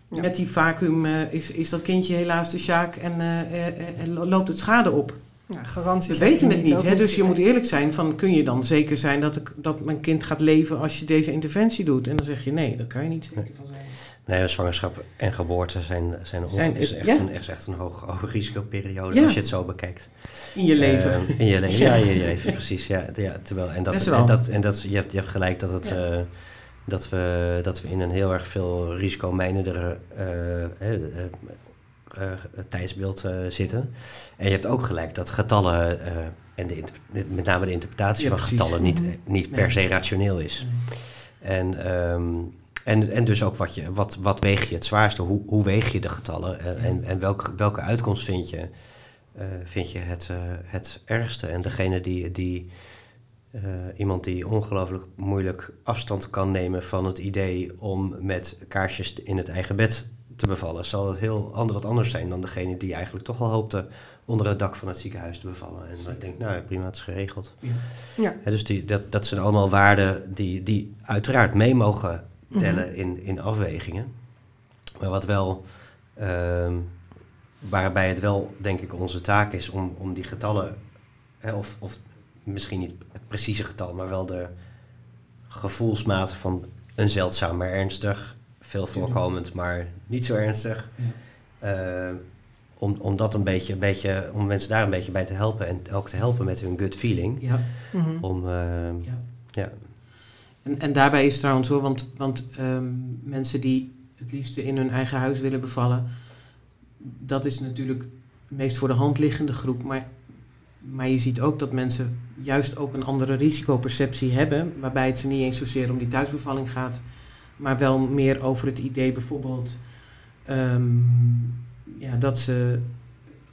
Ja. met die vacuüm eh, is, is dat kindje helaas de sjaak en, eh, loopt het schade op. Ja, garanties We weten het niet, hè? dus je nee. moet eerlijk zijn van kun je dan zeker zijn dat, ik, dat mijn kind gaat leven als je deze interventie doet? En dan zeg je nee, daar kan je niet zeker van zijn. Nee, zwangerschap en geboorte zijn, zijn, Zijn- is, echt ja. een, is echt een hoog, hoge risicoperiode Ja. als je het zo bekijkt. In je leven. Ehm, in je leven, ja, in je leven, precies. Ja, ja, terwijl, en dat, en dat, en dat, je, hebt, je hebt gelijk dat, het, eh, dat, we, dat we in een heel erg veel risicomijnendere eh, eh, eh, tijdsbeeld zitten. En je hebt ook gelijk dat getallen, en de, met name de interpretatie van precies. getallen, niet, Mhm. niet per se rationeel is. En, ehm, en, en dus ook wat, je, wat, wat weeg je het zwaarste? Hoe, hoe weeg je de getallen? Eh, en en welke, welke uitkomst vind je, eh, vind je het, eh, het ergste? En degene die, die eh, iemand die ongelooflijk moeilijk afstand kan nemen van het idee om met kaarsjes in het eigen bed te bevallen, zal het heel ander, wat anders zijn dan degene die eigenlijk toch wel hoopte onder het dak van het ziekenhuis te bevallen. En ik denk, nou ja, prima, het is geregeld. Ja. Ja. Hè, dus die, dat, dat zijn allemaal waarden die, die uiteraard mee mogen tellen in, in afwegingen. Maar wat wel, ehm, waarbij het wel, denk ik, onze taak is om, om die getallen, hè, of, of misschien niet het precieze getal, maar wel de gevoelsmate van een zeldzaam maar ernstig, veel voorkomend maar niet zo ernstig. Ja. eh, om, om dat een beetje, een beetje, om mensen daar een beetje bij te helpen en ook te helpen met hun gut feeling. Ja. Mhm. Om, ehm, Ja. ja, En, en daarbij is het trouwens zo, want, want ehm, mensen die het liefste in hun eigen huis willen bevallen, dat is natuurlijk de meest voor de hand liggende groep. Maar, maar je ziet ook dat mensen juist ook een andere risicoperceptie hebben, waarbij het ze niet eens zozeer om die thuisbevalling gaat, maar wel meer over het idee bijvoorbeeld ehm, ja, dat ze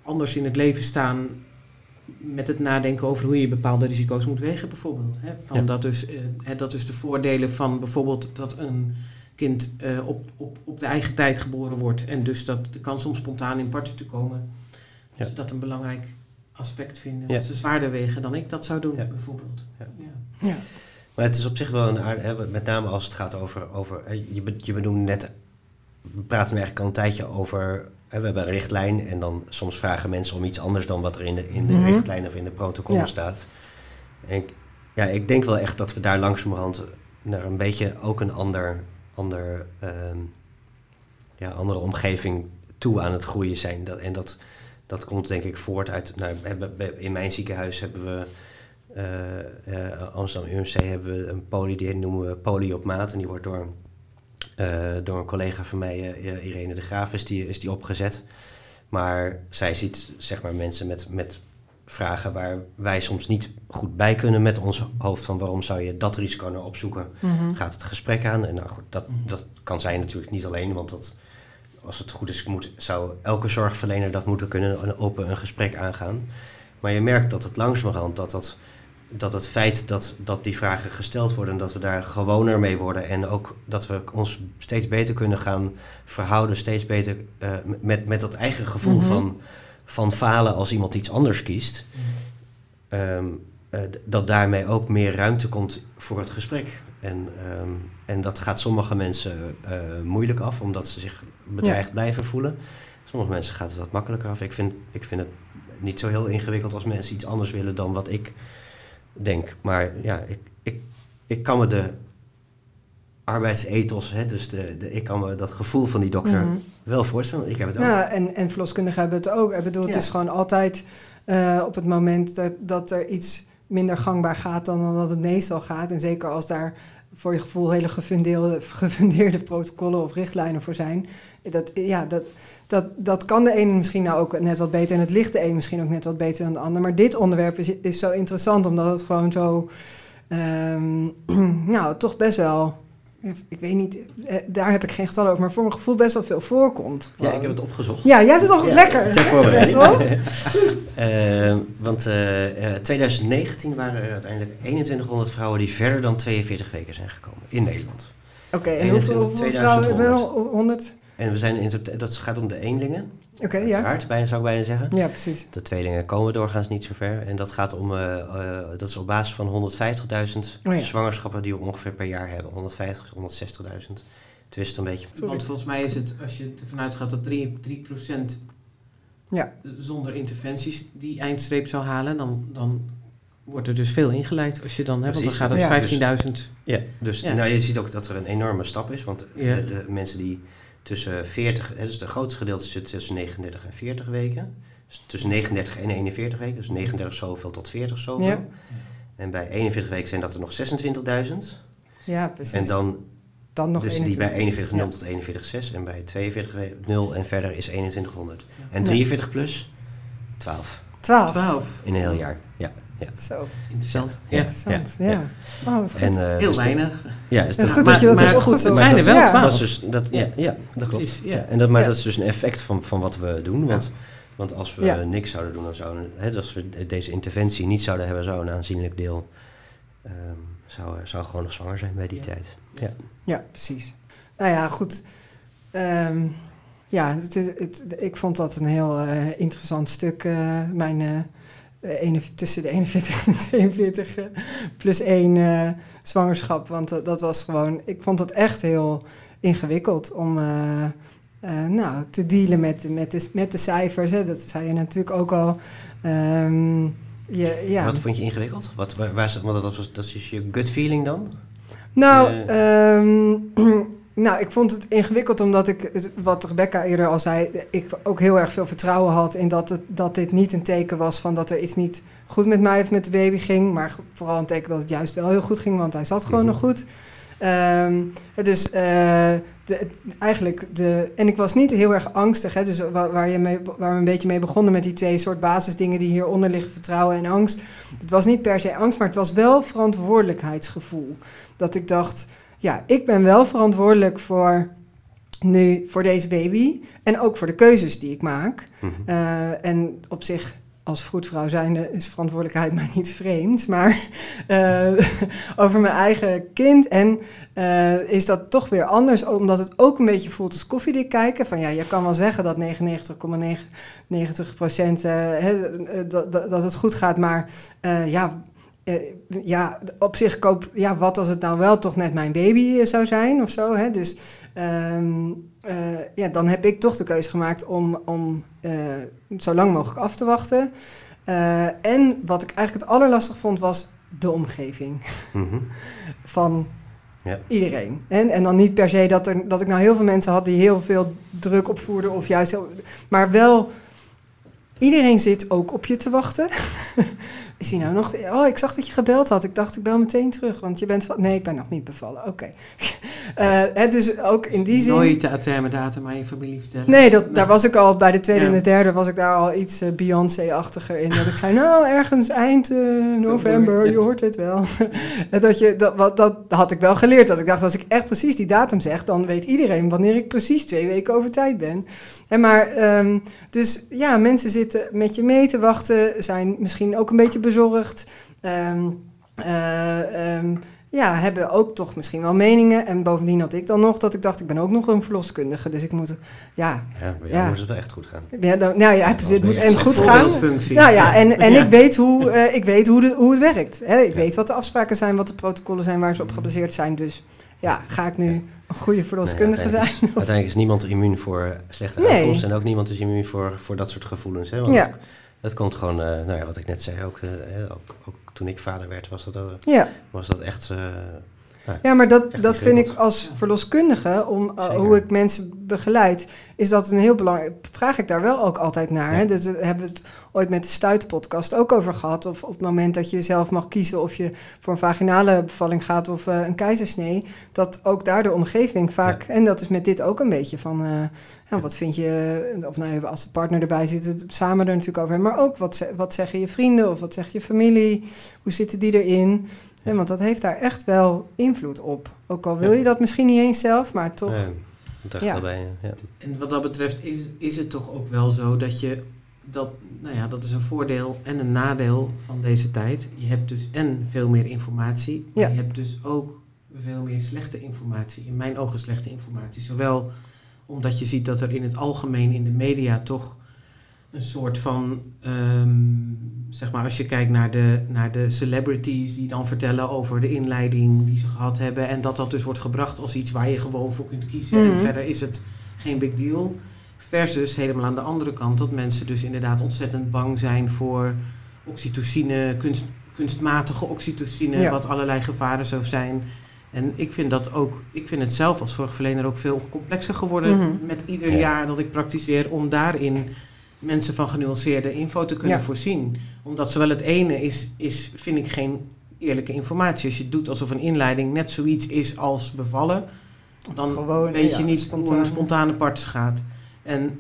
anders in het leven staan met het nadenken over hoe je bepaalde risico's moet wegen, bijvoorbeeld. Hè? Van Ja. dat, dus, eh, hè, dat dus de voordelen van bijvoorbeeld dat een kind eh, op, op, op de eigen tijd geboren wordt en dus dat de kans om spontaan in partu te komen, dat Ja. ze dat een belangrijk aspect vinden. Ja. Dat ze zwaarder wegen dan ik dat zou doen, Ja. bijvoorbeeld. Ja. Ja. Ja. Maar het is op zich wel een aardige, met name als het gaat over, over hè, je, je benoemde net, we praten eigenlijk al een tijdje over, we hebben een richtlijn en dan soms vragen mensen om iets anders dan wat er in de, in de Mhm. richtlijn of in de protocollen Ja. staat. En ik, ja, ik denk wel echt dat we daar langzamerhand naar een beetje ook een ander, ander, ehm, ja, andere omgeving toe aan het groeien zijn. Dat, en dat, dat komt denk ik voort uit, nou, in mijn ziekenhuis hebben we eh, eh, Amsterdam UMC hebben we een poli, die noemen we poli op maat. En die wordt door, door een collega van mij, eh, Irene de Graaf, is die, is die opgezet. Maar zij ziet zeg maar, mensen met, met vragen waar wij soms niet goed bij kunnen met ons hoofd. Van waarom zou je dat risico nou opzoeken? Mhm. Gaat het gesprek aan? En nou goed, dat, dat kan zij natuurlijk niet alleen, want dat, als het goed is, moet, zou elke zorgverlener dat moeten kunnen, open een gesprek aangaan. Maar je merkt dat het langzamerhand, dat, dat, dat het feit dat, dat die vragen gesteld worden, en dat we daar gewoner mee worden en ook dat we ons steeds beter kunnen gaan verhouden, steeds beter eh, met, met dat eigen gevoel Mhm. van, van falen als iemand iets anders kiest. Ehm, eh, dat daarmee ook meer ruimte komt voor het gesprek. En, ehm, en dat gaat sommige mensen eh, moeilijk af, omdat ze zich bedreigd blijven voelen. Sommige mensen gaat het wat makkelijker af. Ik vind, ik vind het niet zo heel ingewikkeld als mensen iets anders willen dan wat ik denk. Maar ja, ik, ik, ik kan me de arbeidsethos, hè, dus de, de, ik kan me dat gevoel van die dokter Mhm. wel voorstellen. Ik heb het ook. Ja, en, en verloskundigen hebben het ook. Ik bedoel, het is gewoon altijd eh, op het moment dat, dat er iets minder gangbaar gaat dan, dan dat het meestal gaat. En zeker als daar voor je gevoel hele gefundeerde, gefundeerde protocollen of richtlijnen voor zijn. Dat, ja, dat, dat, dat kan de ene misschien nou ook net wat beter en het ligt de een misschien ook net wat beter dan de ander. Maar dit onderwerp is, is zo interessant omdat het gewoon zo, ehm, nou, toch best wel, ik weet niet, eh, daar heb ik geen getallen over, maar voor mijn gevoel best wel veel voorkomt. Ja, ik heb het opgezocht. Ja, jij het toch Ja, lekker. ter voorbereiding. Best wel. Eh, want eh, eh, 2019 waren er uiteindelijk 2100 vrouwen die verder dan 42 weken zijn gekomen in Nederland. Oké, en 21, hoeveel, hoeveel vrouwen 2100. wel? 100? En we zijn in dat gaat om de eenlingen, Oké, ja. uiteraard, bijna, zou ik bijna zeggen. Ja, precies. De tweelingen komen doorgaans niet zo ver. En dat gaat om, eh, eh, dat is op basis van 150.000 Oh ja. zwangerschappen die we ongeveer per jaar hebben. 150, 160.000. Twist een beetje. Sorry. Want volgens mij is het, als je ervan uitgaat dat 3%, 3% Ja. zonder interventies die eindstreep zou halen, dan, dan wordt er dus veel ingeleid. Als je dan, hè, want dan gaat het Ja. 15.000. Ja, dus Ja. Nou, je ziet ook dat er een enorme stap is. Want Ja. de, de mensen die tussen 40, hè, dus de grootste gedeelte zit tussen 39 en 40 weken. Dus tussen 39 en 41 weken, dus 39 zoveel tot 40 zoveel. Ja. En bij 41 weken zijn dat er nog 26.000. Ja, precies. En dan, dan nog dus die bij 41 0 Ja. tot 41 6 en bij 42 we- 0 en verder is 2100. En Ja. 43 plus 12 12. 12. in een heel jaar. Ja, ja. Zo, Interessant. Ja. Ja. interessant. ja, Ja. ja. Oh, wat goed. En, eh, Heel dus weinig. ja, is de- goed maar- dat je dat maar goed het zo zijn er wel ja. 12. Dat is dus, dat, ja, Ja. ja, dat klopt. Precies, ja. Ja. En dat, maar Ja. dat is dus een effect van, van wat we doen. Want, want als we Ja. niks zouden doen, dan zouden, hè, als we deze interventie niet zouden hebben, zou een aanzienlijk deel ehm, zou, zou gewoon nog zwanger zijn bij die Ja. tijd. Ja. Ja, precies. Nou ja, goed. Ehm, ja, het, is- het, ik vond dat een heel eh, interessant stuk. eh, mijn, eh, ene- tussen de 41 en de 42 eh, plus één eh, zwangerschap. Want dat, dat was gewoon... Ik vond dat echt heel ingewikkeld om... eh, eh, nou, te dealen met, met, de, met de cijfers. Hè. Dat zei je natuurlijk ook al. Ehm, je, ja. Wat vond je ingewikkeld? Wat, waar, waar, dat, was, dat is je gut feeling dan? Nou, Eh. nou, ik vond het ingewikkeld omdat ik, wat Rebecca eerder al zei, ik ook heel erg veel vertrouwen had in dat, het, dat dit niet een teken was van dat er iets niet goed met mij of met de baby ging. Maar vooral een teken dat het juist wel heel goed ging, want hij zat gewoon Mhm. nog goed. Ehm, dus eh, de, eigenlijk de. En ik was niet heel erg angstig, hè, dus waar, waar, je mee, waar we een beetje mee begonnen met die twee soort basisdingen die hieronder liggen: vertrouwen en angst. Het was niet per se angst, maar het was wel verantwoordelijkheidsgevoel. Dat ik dacht, ja, ik ben wel verantwoordelijk voor nu, voor deze baby. En ook voor de keuzes die ik maak. Mhm. Eh, en op zich, als vroedvrouw zijnde, is verantwoordelijkheid mij niet vreemd. Maar eh, over mijn eigen kind. En eh, is dat toch weer anders, omdat het ook een beetje voelt als koffiedik kijken. Van ja, je kan wel zeggen dat 99,99 procent eh, dat, dat, het goed gaat. Maar ja, ja, op zich koop, ja, wat als het nou wel toch net mijn baby eh, zou zijn of zo. Hè? Dus ehm, eh, ja, dan heb ik toch de keuze gemaakt om, om eh, zo lang mogelijk af te wachten. Eh, en wat ik eigenlijk het allerlastig vond was de omgeving Mhm. van Ja. iedereen. En, en dan niet per se dat, er, dat ik nou heel veel mensen had die heel veel druk opvoerden of juist, heel- maar wel iedereen zit ook op je te wachten. Is hij nou nog? Oh, ik zag dat je gebeld had. Ik dacht, ik bel meteen terug, want je bent van. Nee, ik ben nog niet bevallen. Oké. Eh, hè, dus ook in die zin. Nooit de terme datum aan je familie vertellen. Nee, dat, daar was ik al bij de tweede Ja. en de derde was ik daar al iets eh, Beyoncé-achtiger in. Dat ik zei, nou, ergens eind eh, november, Ja. je hoort het wel. En dat, je, dat, wat, dat had ik wel geleerd. Dat ik dacht, als ik echt precies die datum zeg, dan weet iedereen wanneer ik precies twee weken over tijd ben. En maar, ehm, dus ja, mensen zitten met je mee te wachten, zijn misschien ook een beetje Ehm, eh, ehm, ja, hebben ook toch misschien wel meningen. En bovendien had ik dan nog dat ik dacht, ik ben ook nog een verloskundige. Dus ik moet, ja, Ja, Ja. moet het wel echt goed gaan. ja, dan, nou ja, ben het moet en goed gaan. Nou ja, en, en Ja. ik weet hoe, eh, ik weet hoe, de, hoe het werkt. Hè? Ik Ja. weet wat de afspraken zijn, wat de protocollen zijn, waar ze op gebaseerd zijn. Dus ja, ga ik nu een goede verloskundige Nee, zijn? uiteindelijk, is, uiteindelijk is niemand immuun voor slechte Nee. uitkomsten. En ook niemand is immuun voor, voor dat soort gevoelens. Hè? Want Ja. Het, komt gewoon, eh, nou ja, wat ik net zei, ook, eh, hè, ook, ook toen ik vader werd, was dat, was dat echt... eh, Ja, maar dat, dat vind ik als verloskundige, om, uh, Zeker. hoe ik mensen begeleid, is dat een heel belangrijk. Vraag ik daar wel ook altijd naar. Ja. Hè? Dat hebben we het ooit met de Stuitpodcast ook over gehad. Of op het moment dat je zelf mag kiezen of je voor een vaginale bevalling gaat of eh, een keizersnee, dat ook daar de omgeving vaak. En dat is met dit ook een beetje van. eh, ja, wat vind je, of nou als de partner erbij zit, het samen er natuurlijk over. hebben, Maar ook wat, wat zeggen je vrienden of wat zegt je familie? Hoe zitten die erin? Ja, want dat heeft daar echt wel invloed op. Ook al wil Ja. je dat misschien niet eens zelf, maar toch. dat Ja. je. Ja. En wat dat betreft is, is het toch ook wel zo dat je dat, nou ja, dat is een voordeel en een nadeel van deze tijd. Je hebt dus en veel meer informatie, maar Ja. je hebt dus ook veel meer slechte informatie. In mijn ogen slechte informatie. Zowel omdat je ziet dat er in het algemeen in de media toch een soort van, ehm, zeg maar, als je kijkt naar de, naar de celebrities die dan vertellen over de inleiding die ze gehad hebben. En dat dat dus wordt gebracht als iets waar je gewoon voor kunt kiezen. Mhm. En verder is het geen big deal. Versus helemaal aan de andere kant dat mensen dus inderdaad ontzettend bang zijn voor oxytocine, kunst, kunstmatige oxytocine, Ja. wat allerlei gevaren zou zijn. En ik vind dat ook, ik vind het zelf als zorgverlener ook veel complexer geworden Mhm. met ieder Ja. jaar dat ik praktiseer om daarin mensen van genuanceerde info te kunnen Ja. voorzien. Omdat zowel het ene is, is, vind ik geen eerlijke informatie. Als je doet alsof een inleiding net zoiets is als bevallen, dan Gewoon, weet ja, je niet spontaan. hoe een spontane parts gaat. En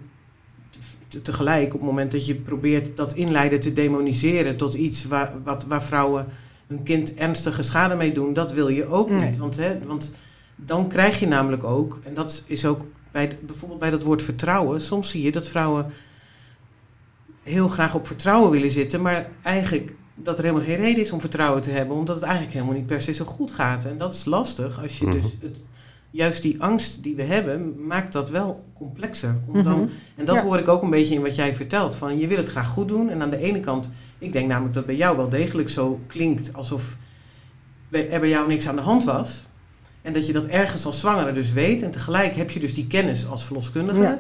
te- tegelijk, op het moment dat je probeert dat inleiden te demoniseren tot iets waar, wat, waar vrouwen hun kind ernstige schade mee doen, dat wil je ook Nee. niet. Want, hè, want dan krijg je namelijk ook, en dat is ook bij, bijvoorbeeld bij dat woord vertrouwen, soms zie je dat vrouwen heel graag op vertrouwen willen zitten, maar eigenlijk dat er helemaal geen reden is om vertrouwen te hebben, omdat het eigenlijk helemaal niet per se zo goed gaat. En dat is lastig als je Mhm. dus het, juist die angst die we hebben, maakt dat wel complexer. Om dan, Mhm. en dat Ja. hoor ik ook een beetje in wat jij vertelt. Van je wil het graag goed doen. En aan de ene kant, ik denk namelijk dat bij jou wel degelijk zo klinkt alsof er bij jou niks aan de hand was. En dat je dat ergens als zwangere dus weet. En tegelijk heb je dus die kennis als verloskundige. Ja.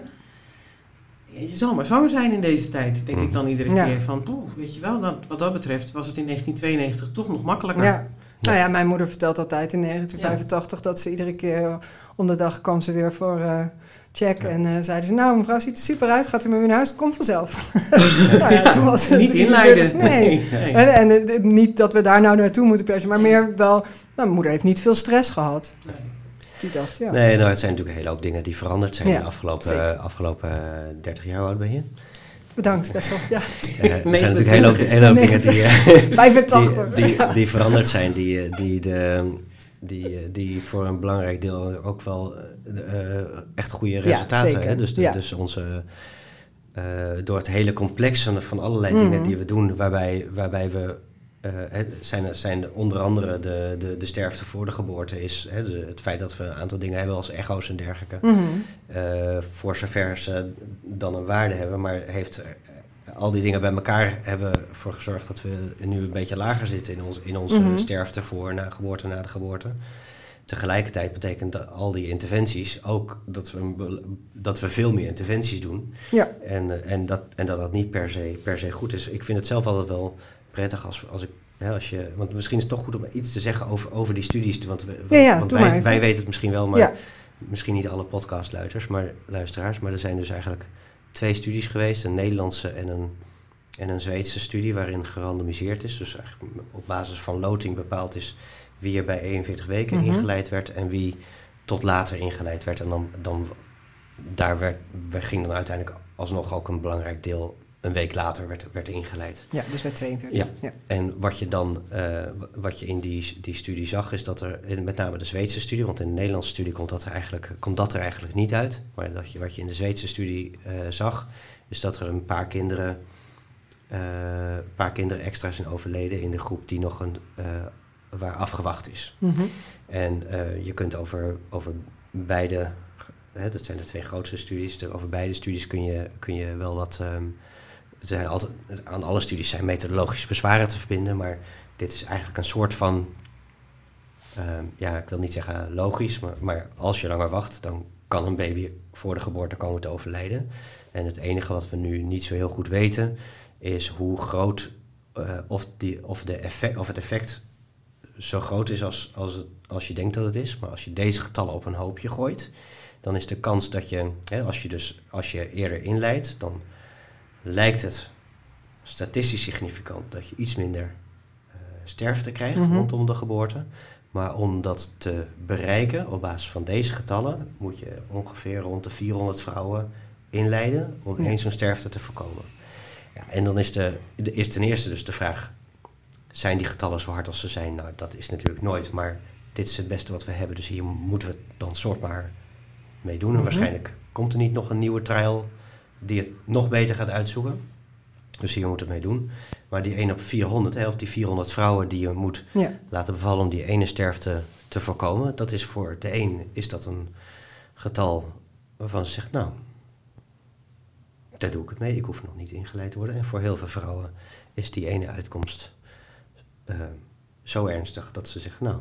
Je zal maar zwanger zijn in deze tijd, denk ik dan iedere Ja. keer. Van, poeh, weet je wel, dat, wat dat betreft was het in 1992 toch nog makkelijker. Ja. Nou ja, mijn moeder vertelt altijd in 1985 dat ze iedere keer om de dag kwam ze weer voor eh, check. Ja. En eh zeiden ze, nou mevrouw ziet er super uit, gaat u maar weer naar huis, komt vanzelf. nou ja, toen was het Niet inleiden. Nee. nee. En, en eh, niet dat we daar nou naartoe moeten per se, maar meer wel, nou, mijn moeder heeft niet veel stress gehad. Nee. Die dacht, ja. Nee, nou, het zijn natuurlijk een hele hoop dingen die veranderd zijn Ja, de afgelopen, zeker. afgelopen eh, 30 jaar. Hoe oud ben je? Bedankt, best wel. Ja, Eh, er zijn natuurlijk hele hoop, hele hoop dingen die, eh, 85. die, die, die veranderd zijn, die, eh, die, de, die, eh, die voor een belangrijk deel ook wel eh, eh, echt goede resultaten hebben. Dus, de- dus onze, eh, door het hele complex van, van allerlei Mhm. dingen die we doen, waarbij, waarbij we. Eh, zijn, zijn onder andere de, de, de sterfte voor de geboorte is hè, de- het feit dat we een aantal dingen hebben als echo's en dergelijke. Mhm. Eh, voor zover ze dan een waarde hebben, maar heeft eh, al die dingen bij elkaar hebben ervoor gezorgd dat we nu een beetje lager zitten in, ons, in onze Mhm. sterfte voor na geboorte na de geboorte. Tegelijkertijd betekent dat al die interventies ook dat we, dat we veel meer interventies doen. Ja. En, en, dat, en dat dat niet per se, per se goed is. Ik vind het zelf altijd wel prettig als, als ik. Hè, als je, want misschien is het toch goed om iets te zeggen over, over die studies. Want, we, ja, want wij, wij weten het misschien wel, maar misschien niet alle podcastluisteraars, maar luisteraars. Maar er zijn dus eigenlijk twee studies geweest: een Nederlandse en een, en een Zweedse studie, waarin gerandomiseerd is. Dus eigenlijk op basis van loting bepaald is wie er bij 41 weken Mhm. ingeleid werd en wie tot later ingeleid werd. En dan, dan daar werd, we ging dan uiteindelijk alsnog ook een belangrijk deel een week later werd, werd ingeleid. ja, dus bij 42. Ja. ja. En wat je dan, eh, wat je in die, die studie zag, is dat er, in, met name de Zweedse studie, want in de Nederlandse studie komt dat er eigenlijk, komt dat er eigenlijk niet uit. Maar dat je, wat je in de Zweedse studie eh, zag, is dat er een paar kinderen, eh, een paar kinderen extra zijn overleden in de groep die nog een, eh, waar afgewacht is. Mhm. En eh, je kunt over, over beide, hè, dat zijn de twee grootste studies, over beide studies kun je, kun je wel wat. ehm, zijn altijd, aan alle studies zijn methodologische bezwaren te verbinden, maar dit is eigenlijk een soort van. ehm, ja, ik wil niet zeggen logisch, maar, maar als je langer wacht, dan kan een baby voor de geboorte komen te overlijden. En het enige wat we nu niet zo heel goed weten, is hoe groot eh, of, die, of, de effect, of het effect zo groot is als, als, het, als je denkt dat het is. Maar als je deze getallen op een hoopje gooit, dan is de kans dat je, hè, als je dus als je eerder inleidt, dan lijkt het statistisch significant dat je iets minder eh, sterfte krijgt Mhm. rondom de geboorte. Maar om dat te bereiken op basis van deze getallen, moet je ongeveer rond de 400 vrouwen inleiden om Ja. eens zo'n sterfte te voorkomen. Ja, en dan is, de, de- is ten eerste dus de vraag, zijn die getallen zo hard als ze zijn? Nou, dat is natuurlijk nooit, maar dit is het beste wat we hebben, dus hier moeten we dan soort maar mee doen. En Mhm. waarschijnlijk komt er niet nog een nieuwe trial die het nog beter gaat uitzoeken. Dus hier moet het mee doen. Maar die 1 op 400, hè, of die 400 vrouwen die je moet Ja. laten bevallen om die ene sterfte te voorkomen, dat is voor de een is dat een getal waarvan ze zegt, nou, daar doe ik het mee, ik hoef nog niet ingeleid te worden. En voor heel veel vrouwen is die ene uitkomst eh, zo ernstig dat ze zeggen, nou,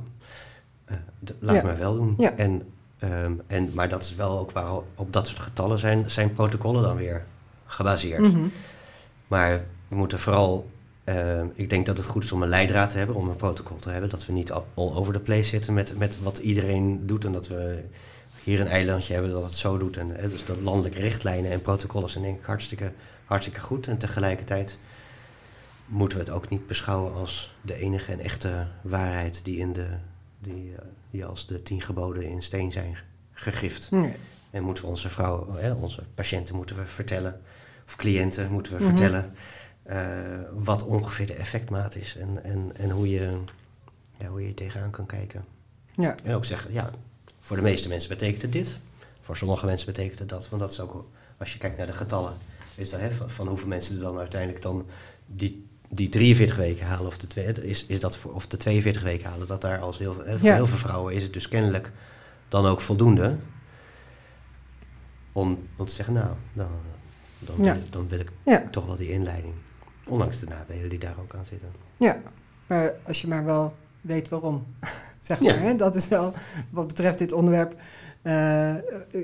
eh, laat Ja. maar wel doen. Ja. En, ehm, en, maar dat is wel ook waar op dat soort getallen zijn, zijn protocollen dan weer gebaseerd. Mhm. Maar we moeten vooral, Eh, ik denk dat het goed is om een leidraad te hebben, om een protocol te hebben. Dat we niet all over the place zitten met, met wat iedereen doet. En dat we hier een eilandje hebben dat het zo doet. En, hè, dus de landelijke richtlijnen en protocollen zijn denk ik hartstikke, hartstikke goed. En tegelijkertijd moeten we het ook niet beschouwen als de enige en echte waarheid die, in de, die, uh, die als de tien geboden in steen zijn gegrift. Nee. En moeten we onze vrouwen, hè, onze patiënten moeten we vertellen, of cliënten moeten we Mhm. vertellen, uh, wat ongeveer de effectmaat is en, en, en hoe, je, ja, hoe je er tegenaan kan kijken. Ja. En ook zeggen, ja, voor de meeste mensen betekent het dit, voor sommige mensen betekent het dat. Want dat is ook, als je kijkt naar de getallen, is dat, hè, van, van hoeveel mensen er dan uiteindelijk dan die, die 43 weken halen, of de, twee, is, is dat voor, of de 42 weken halen, dat daar als heel, hè, voor Ja. heel veel vrouwen is het dus kennelijk dan ook voldoende om, om te zeggen, nou, dan, dan, Ja. wil, dan wil ik Ja. toch wel die inleiding. Ondanks de nadelen die daar ook aan zitten. Ja, maar als je maar wel weet waarom, zeg maar. Hè? Dat is wel, wat betreft dit onderwerp, eh,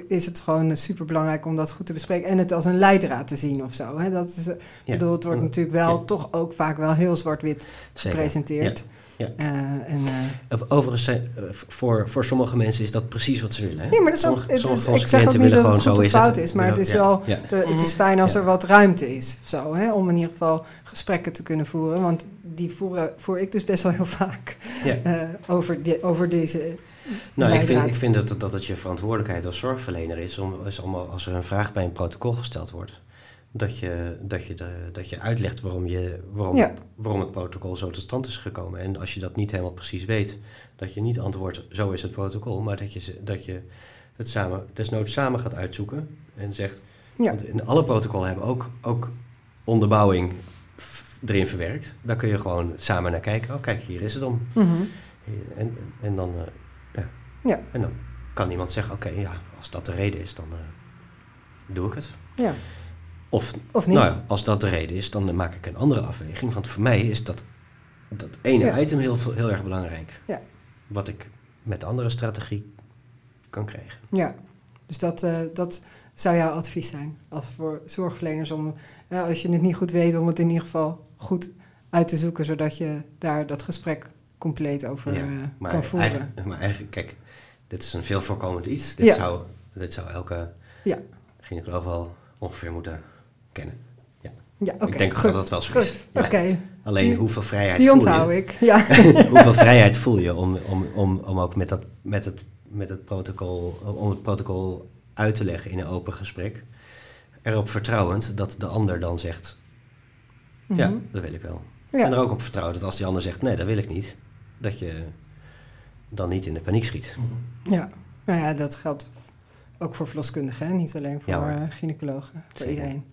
is het gewoon super belangrijk om dat goed te bespreken. En het als een leidraad te zien of zo. Hè? Dat is, eh, Ja. bedoel, het wordt natuurlijk wel Ja. toch ook vaak wel heel zwart-wit gepresenteerd. Ja. Eh, en, eh, Overigens, zijn, voor, voor sommige mensen is dat precies wat ze willen. Hè? nee, maar dat is ook, Sommige- het ik zeg ook niet dat het goed of is fout is, maar het is Ja, wel ja. de- het is Mhm. fijn als Ja. er wat ruimte is of zo, hè, om in ieder geval gesprekken te kunnen voeren. Want die voeren, voer ik dus best wel heel vaak Ja. eh, over, die, over deze Nou, ik vind, ik vind dat, dat het je verantwoordelijkheid als zorgverlener is, om, is om als er een vraag bij een protocol gesteld wordt, dat je, dat je, de, dat je uitlegt waarom, je, waarom, Ja. waarom het protocol zo tot stand is gekomen. En als je dat niet helemaal precies weet, dat je niet antwoordt, zo is het protocol, maar dat je, dat je het samen, desnoods samen gaat uitzoeken en zegt, Ja. want in alle protocollen hebben ook, ook onderbouwing erin verwerkt. Daar kun je gewoon samen naar kijken. Oh, kijk, hier is het om. Mhm. En, en dan, eh, ja. En dan kan iemand zeggen, oké, ja, als dat de reden is, dan eh, doe ik het. Ja, Of, of niet. nou ja, als dat de reden is, dan maak ik een andere afweging. Want voor mij is dat, dat ene Ja. item heel, veel- heel erg belangrijk. Ja. Wat ik met de andere strategie kan krijgen. Ja, dus dat, eh, dat zou jouw advies zijn als voor zorgverleners om, ja, als je het niet goed weet, om het in ieder geval goed uit te zoeken, zodat je daar dat gesprek compleet over Ja, eh, Maar kan voeren. eigenlijk, maar eigenlijk, kijk, dit is een veel voorkomend iets. Dit, Ja. zou, dit zou elke Ja. gynaecoloog wel ongeveer moeten kennen. Ja, oké. ik denk goed, dat dat wel zo is. Ja. oké. Alleen Die- hoeveel vrijheid Die voel je? onthoud ik. Ja. Hoeveel vrijheid voel je om, om, om, om ook met, dat, met, het, met het protocol, om het protocol uit te leggen in een open gesprek? Erop vertrouwend dat de ander dan zegt, ja, Mhm. dat wil ik wel. Ja. En er ook op vertrouwen dat als die ander zegt, nee, dat wil ik niet, dat je dan niet in de paniek schiet. Ja, nou ja, dat geldt ook voor verloskundigen, hè? niet alleen voor Ja, eh, gynaecologen, voor Zeker. iedereen.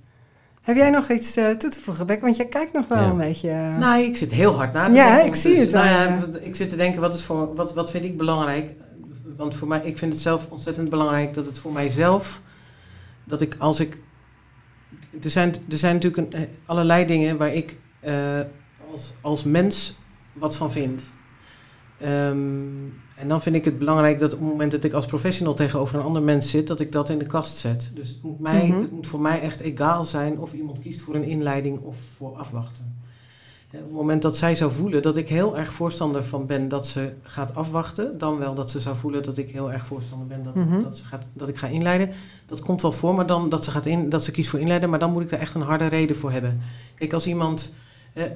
Heb jij nog iets eh, toe te voegen, Beck? Want jij kijkt nog wel Ja. een beetje... eh, Nou, ik zit heel hard na te Ja, denken. ik zie het Nou ja, ja. ik zit te denken, wat, is voor, wat, wat vind ik belangrijk? Want voor mij, ik vind het zelf ontzettend belangrijk dat het voor mijzelf, dat ik als ik... Er zijn, er zijn natuurlijk een, allerlei dingen waar ik eh, als, als mens wat van vind. Ehm, en dan vind ik het belangrijk dat op het moment dat ik als professional tegenover een ander mens zit, dat ik dat in de kast zet. Dus het moet, mij, Mhm. het moet voor mij echt egaal zijn of iemand kiest voor een inleiding of voor afwachten. Op het moment dat zij zou voelen dat ik heel erg voorstander van ben dat ze gaat afwachten, dan wel dat ze zou voelen dat ik heel erg voorstander ben dat, Mhm. dat, ze gaat, dat ik ga inleiden. Dat komt wel voor, maar dan dat ze, gaat in, dat ze kiest voor inleiden, maar dan moet ik daar echt een harde reden voor hebben. Kijk, als iemand,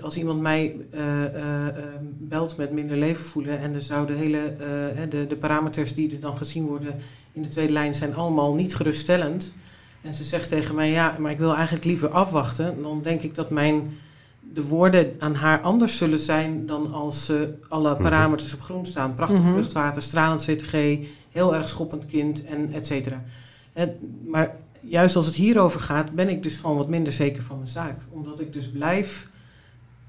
als iemand mij eh, eh, eh, belt met minder leven voelen en er zouden hele, eh, de, de parameters die er dan gezien worden in de tweede lijn zijn allemaal niet geruststellend. En ze zegt tegen mij, ja, maar ik wil eigenlijk liever afwachten. Dan denk ik dat mijn, de woorden aan haar anders zullen zijn dan als eh, alle Mhm. parameters op groen staan. Prachtig Mhm. vruchtwater, stralend CTG, heel erg schoppend kind en et cetera. Maar juist als het hierover gaat, ben ik dus gewoon wat minder zeker van mijn zaak. Omdat ik dus blijf,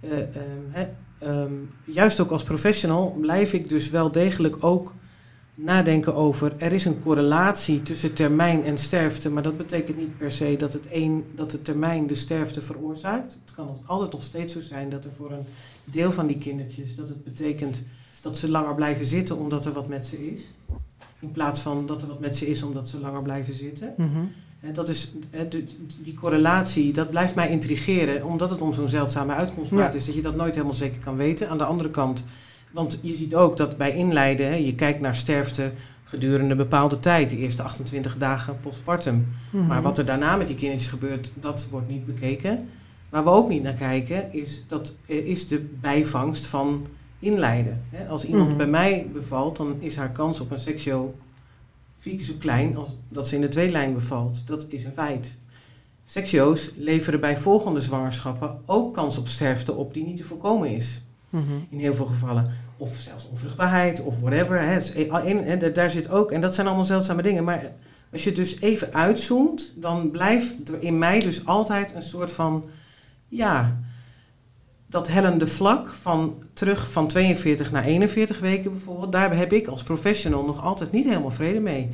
eh, ehm, ehm, juist ook als professional, blijf ik dus wel degelijk ook nadenken over. Er is een correlatie tussen termijn en sterfte, maar dat betekent niet per se dat, het een, dat de termijn de sterfte veroorzaakt. Het kan altijd nog steeds zo zijn dat er voor een deel van die kindertjes, dat het betekent dat ze langer blijven zitten omdat er wat met ze is. In plaats van dat er wat met ze is omdat ze langer blijven zitten. En dat is, die correlatie, dat blijft mij intrigeren, omdat het om zo'n zeldzame uitkomstmaat Ja. is, dat je dat nooit helemaal zeker kan weten. Aan de andere kant, want je ziet ook dat bij inleiden, je kijkt naar sterfte gedurende een bepaalde tijd, de eerste 28 dagen postpartum. Mhm. Maar wat er daarna met die kindertjes gebeurt, dat wordt niet bekeken. Waar we ook niet naar kijken, is, dat, eh, is de bijvangst van inleiden. Als iemand Mhm. bij mij bevalt, dan is haar kans op een seksueel vier keer zo klein als dat ze in de tweede lijn bevalt. Dat is een feit. Seksio's leveren bij volgende zwangerschappen ook kans op sterfte op die niet te voorkomen is. Mhm. In heel veel gevallen. Of zelfs onvruchtbaarheid of whatever. Hè. Dus, eh, en daar zit ook, en dat zijn allemaal zeldzame dingen. Maar als je het dus even uitzoomt, dan blijft er in mij dus altijd een soort van, ja, dat hellende vlak van terug van 42 naar 41 weken bijvoorbeeld. Daar heb ik als professional nog altijd niet helemaal vrede mee.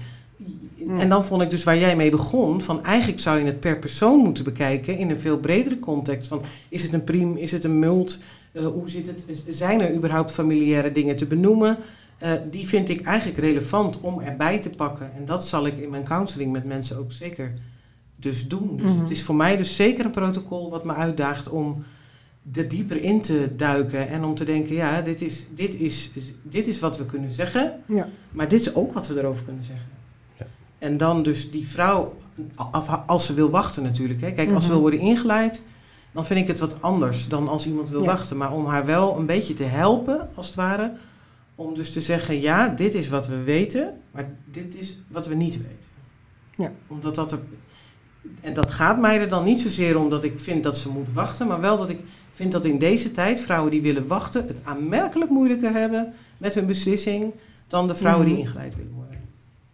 Ja. En dan vond ik dus waar jij mee begon, van eigenlijk zou je het per persoon moeten bekijken in een veel bredere context. Van is het een priem, is het een mult, eh, hoe zit het, zijn er überhaupt familiaire dingen te benoemen? Eh, die vind ik eigenlijk relevant om erbij te pakken. En dat zal ik in mijn counseling met mensen ook zeker dus doen. Dus Mhm. het is voor mij dus zeker een protocol wat me uitdaagt om er dieper in te duiken. En om te denken, ja, dit is, dit is, dit is wat we kunnen zeggen. Ja. Maar dit is ook wat we erover kunnen zeggen. Ja. En dan dus die vrouw, als ze wil wachten natuurlijk. Hè. Kijk, als ze Mhm. wil worden ingeleid, dan vind ik het wat anders dan als iemand wil Ja. wachten. Maar om haar wel een beetje te helpen, als het ware. Om dus te zeggen, ja, dit is wat we weten, maar dit is wat we niet weten. Ja. Omdat dat er... En dat gaat mij er dan niet zozeer om dat ik vind dat ze moet wachten, maar wel dat ik vind dat in deze tijd vrouwen die willen wachten het aanmerkelijk moeilijker hebben met hun beslissing dan de vrouwen die Mhm. ingeleid willen worden.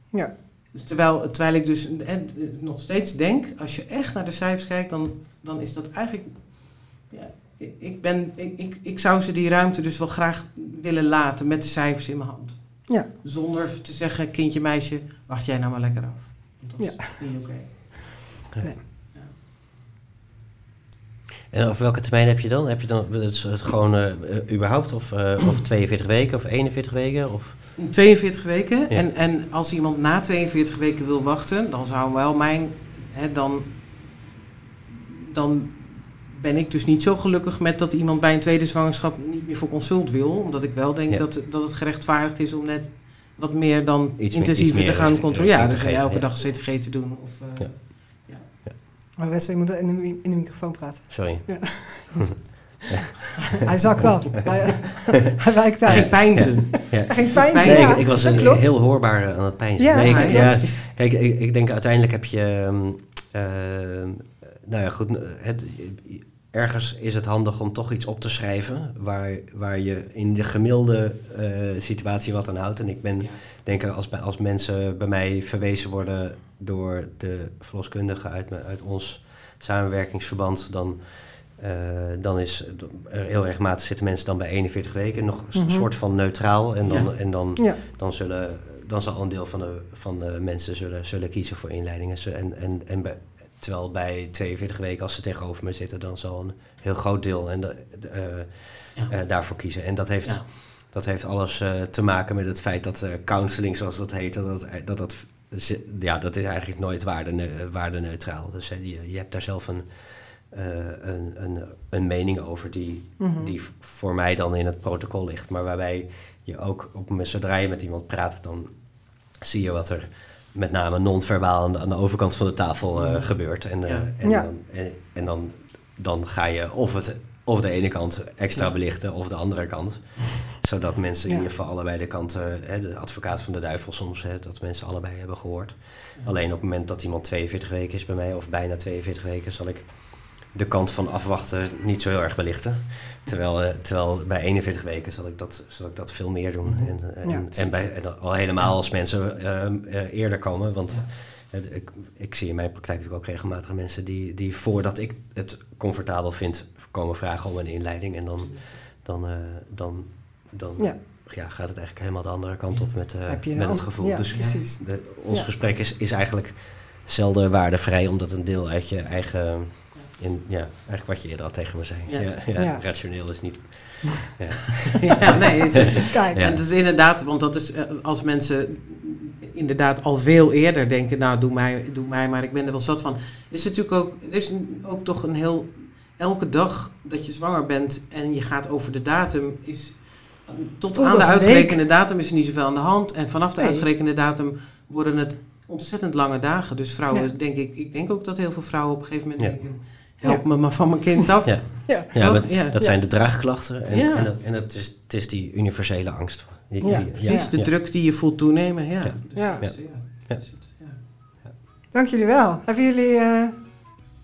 Ja. Dus terwijl, terwijl ik dus eh, eh, nog steeds denk, als je echt naar de cijfers kijkt, dan, dan is dat eigenlijk. Ja, ik, ben, ik, ik, ik zou ze die ruimte dus wel graag willen laten met de cijfers in mijn hand. Ja. Zonder te zeggen, kindje, meisje, wacht jij nou maar lekker af. Want dat Ja. is niet oké. En over welke termijn heb je dan? Heb je dan het, het gewoon eh, überhaupt of, eh, of 42 weken of 41 weken? Of? 42 weken. Ja. En, en als iemand na 42 weken wil wachten, dan zou wel mijn. Hè, dan, dan ben ik dus niet zo gelukkig met dat iemand bij een tweede zwangerschap niet meer voor consult wil. Omdat ik wel denk Ja. dat, dat het gerechtvaardigd is om net wat meer dan Iets intensiever meer te gaan controleren. Ja, dus te elke dag CTG te doen. Of, eh, Ja. Maar Wesley, je moet in de, in de microfoon praten. Sorry. Hij zakt af. Hij, hij wijkt Geen uit. pijnzen. Ja. Hij ging pijn Nee, Nee, ja, ik, ik was eh, klopt. heel hoorbaar eh, aan het pijn. Ja, nee, ik- ja, ja, precies. kijk, ik, ik denk uiteindelijk heb je... ehm, ehm, nou ja, goed. Het, ergens is het handig om toch iets op te schrijven... waar, waar je in de gemiddelde eh, situatie wat aan houdt. En ik ben, Ja. denk als, bij- als mensen bij mij verwezen worden... door de verloskundige uit, uit ons samenwerkingsverband... dan eh, dan is er heel regelmatig zitten mensen dan bij 41 weken nog een Mhm. soort van neutraal. En dan, Ja. en dan, Ja. dan, zullen, dan zal een deel van de, van de mensen zullen, zullen kiezen voor inleidingen. En, en, en bij, terwijl bij 42 weken, als ze tegenover me zitten, dan zal een heel groot deel en de, de, eh, Ja. eh, daarvoor kiezen. En dat heeft, Ja. dat heeft alles eh, te maken met het feit dat counseling, zoals dat heet, dat dat, dat, ja, dat is eigenlijk nooit waarde, waardeneutraal. Dus je, je hebt daar zelf een, een, een, een mening over die, Mhm. die voor mij dan in het protocol ligt. Maar waarbij je ook, op, zodra je met iemand praat, dan zie je wat er met name non-verbaal aan de, aan de overkant van de tafel eh, Mhm. gebeurt. En, eh, Ja. en, Ja. dan, en, en dan, dan ga je of, het, of de ene kant extra Ja. belichten of de andere kant. Zodat mensen in ieder geval allebei de kanten, hè, de advocaat van de duivel soms, hè, dat mensen allebei hebben gehoord. Alleen op het moment dat iemand 42 weken is bij mij, of bijna 42 weken, zal ik de kant van afwachten niet zo heel erg belichten. Terwijl, eh, terwijl bij 41 weken zal ik dat, zal ik dat veel meer doen. En, eh, Ja, en, en, bij, en al helemaal als mensen ehm, eh, eerder komen. Want Ja. het, ik, ik zie in mijn praktijk natuurlijk ook regelmatig mensen die, die voordat ik het comfortabel vind, komen vragen om een inleiding. En dan, dan, dan, dan Ja. ja, gaat het eigenlijk helemaal de andere kant op met, met het gevoel. Ja, dus precies. de, ons gesprek is, is eigenlijk zelden waardevrij, omdat een deel uit je eigen. In, ja, eigenlijk wat je eerder al tegen me zei. Ja. Ja. Ja, Ja. Rationeel is niet. Ja. ja, nee, het is, Kijk, Ja. En het is inderdaad, want dat is eh, als mensen inderdaad al veel eerder denken, nou doe mij, doe mij maar, ik ben er wel zat van. Is natuurlijk ook, er is een- ook toch een heel, elke dag dat je zwanger bent en je gaat over de datum, is tot Voelt aan de uitgerekende datum is er niet zoveel aan de hand. En vanaf de Nee. uitgerekende datum worden het ontzettend lange dagen. Dus vrouwen, Ja. denk ik, ik denk ook dat heel veel vrouwen op een gegeven moment Ja. denken, help me maar van mijn kind af. Ja. Ja. Ja, Oh, dat, ja. dat Ja. zijn de draagklachten. En, Ja. en, dat, en het, is, het is die universele angst. Die- Ja, die- Precies, de ja. druk die je voelt toenemen. Ja. Ja. Ja. Ja. ja. Het- ja. Dank jullie wel. Hebben jullie... eh,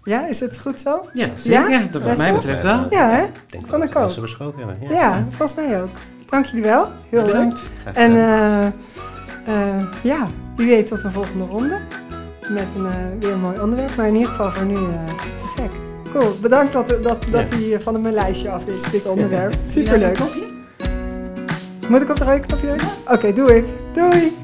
ja, is het goed zo? Ja, Ja? zeker. Ja, dat wat mij betreft wel. Ja, hè? Denk Vond ik ook. Ja, Ja. volgens mij ook. Dank jullie wel. Heel leuk. Bedankt. Graag En eh, eh, ja, wie weet tot een volgende ronde. Met een, eh, weer een mooi onderwerp. Maar in ieder geval voor nu eh, te gek. Cool. Bedankt dat, dat, dat Ja. hij eh, van mijn lijstje af is, dit onderwerp. Superleuk. Moet ik op de rode knopje drukken? Oké, doe ik. Doei.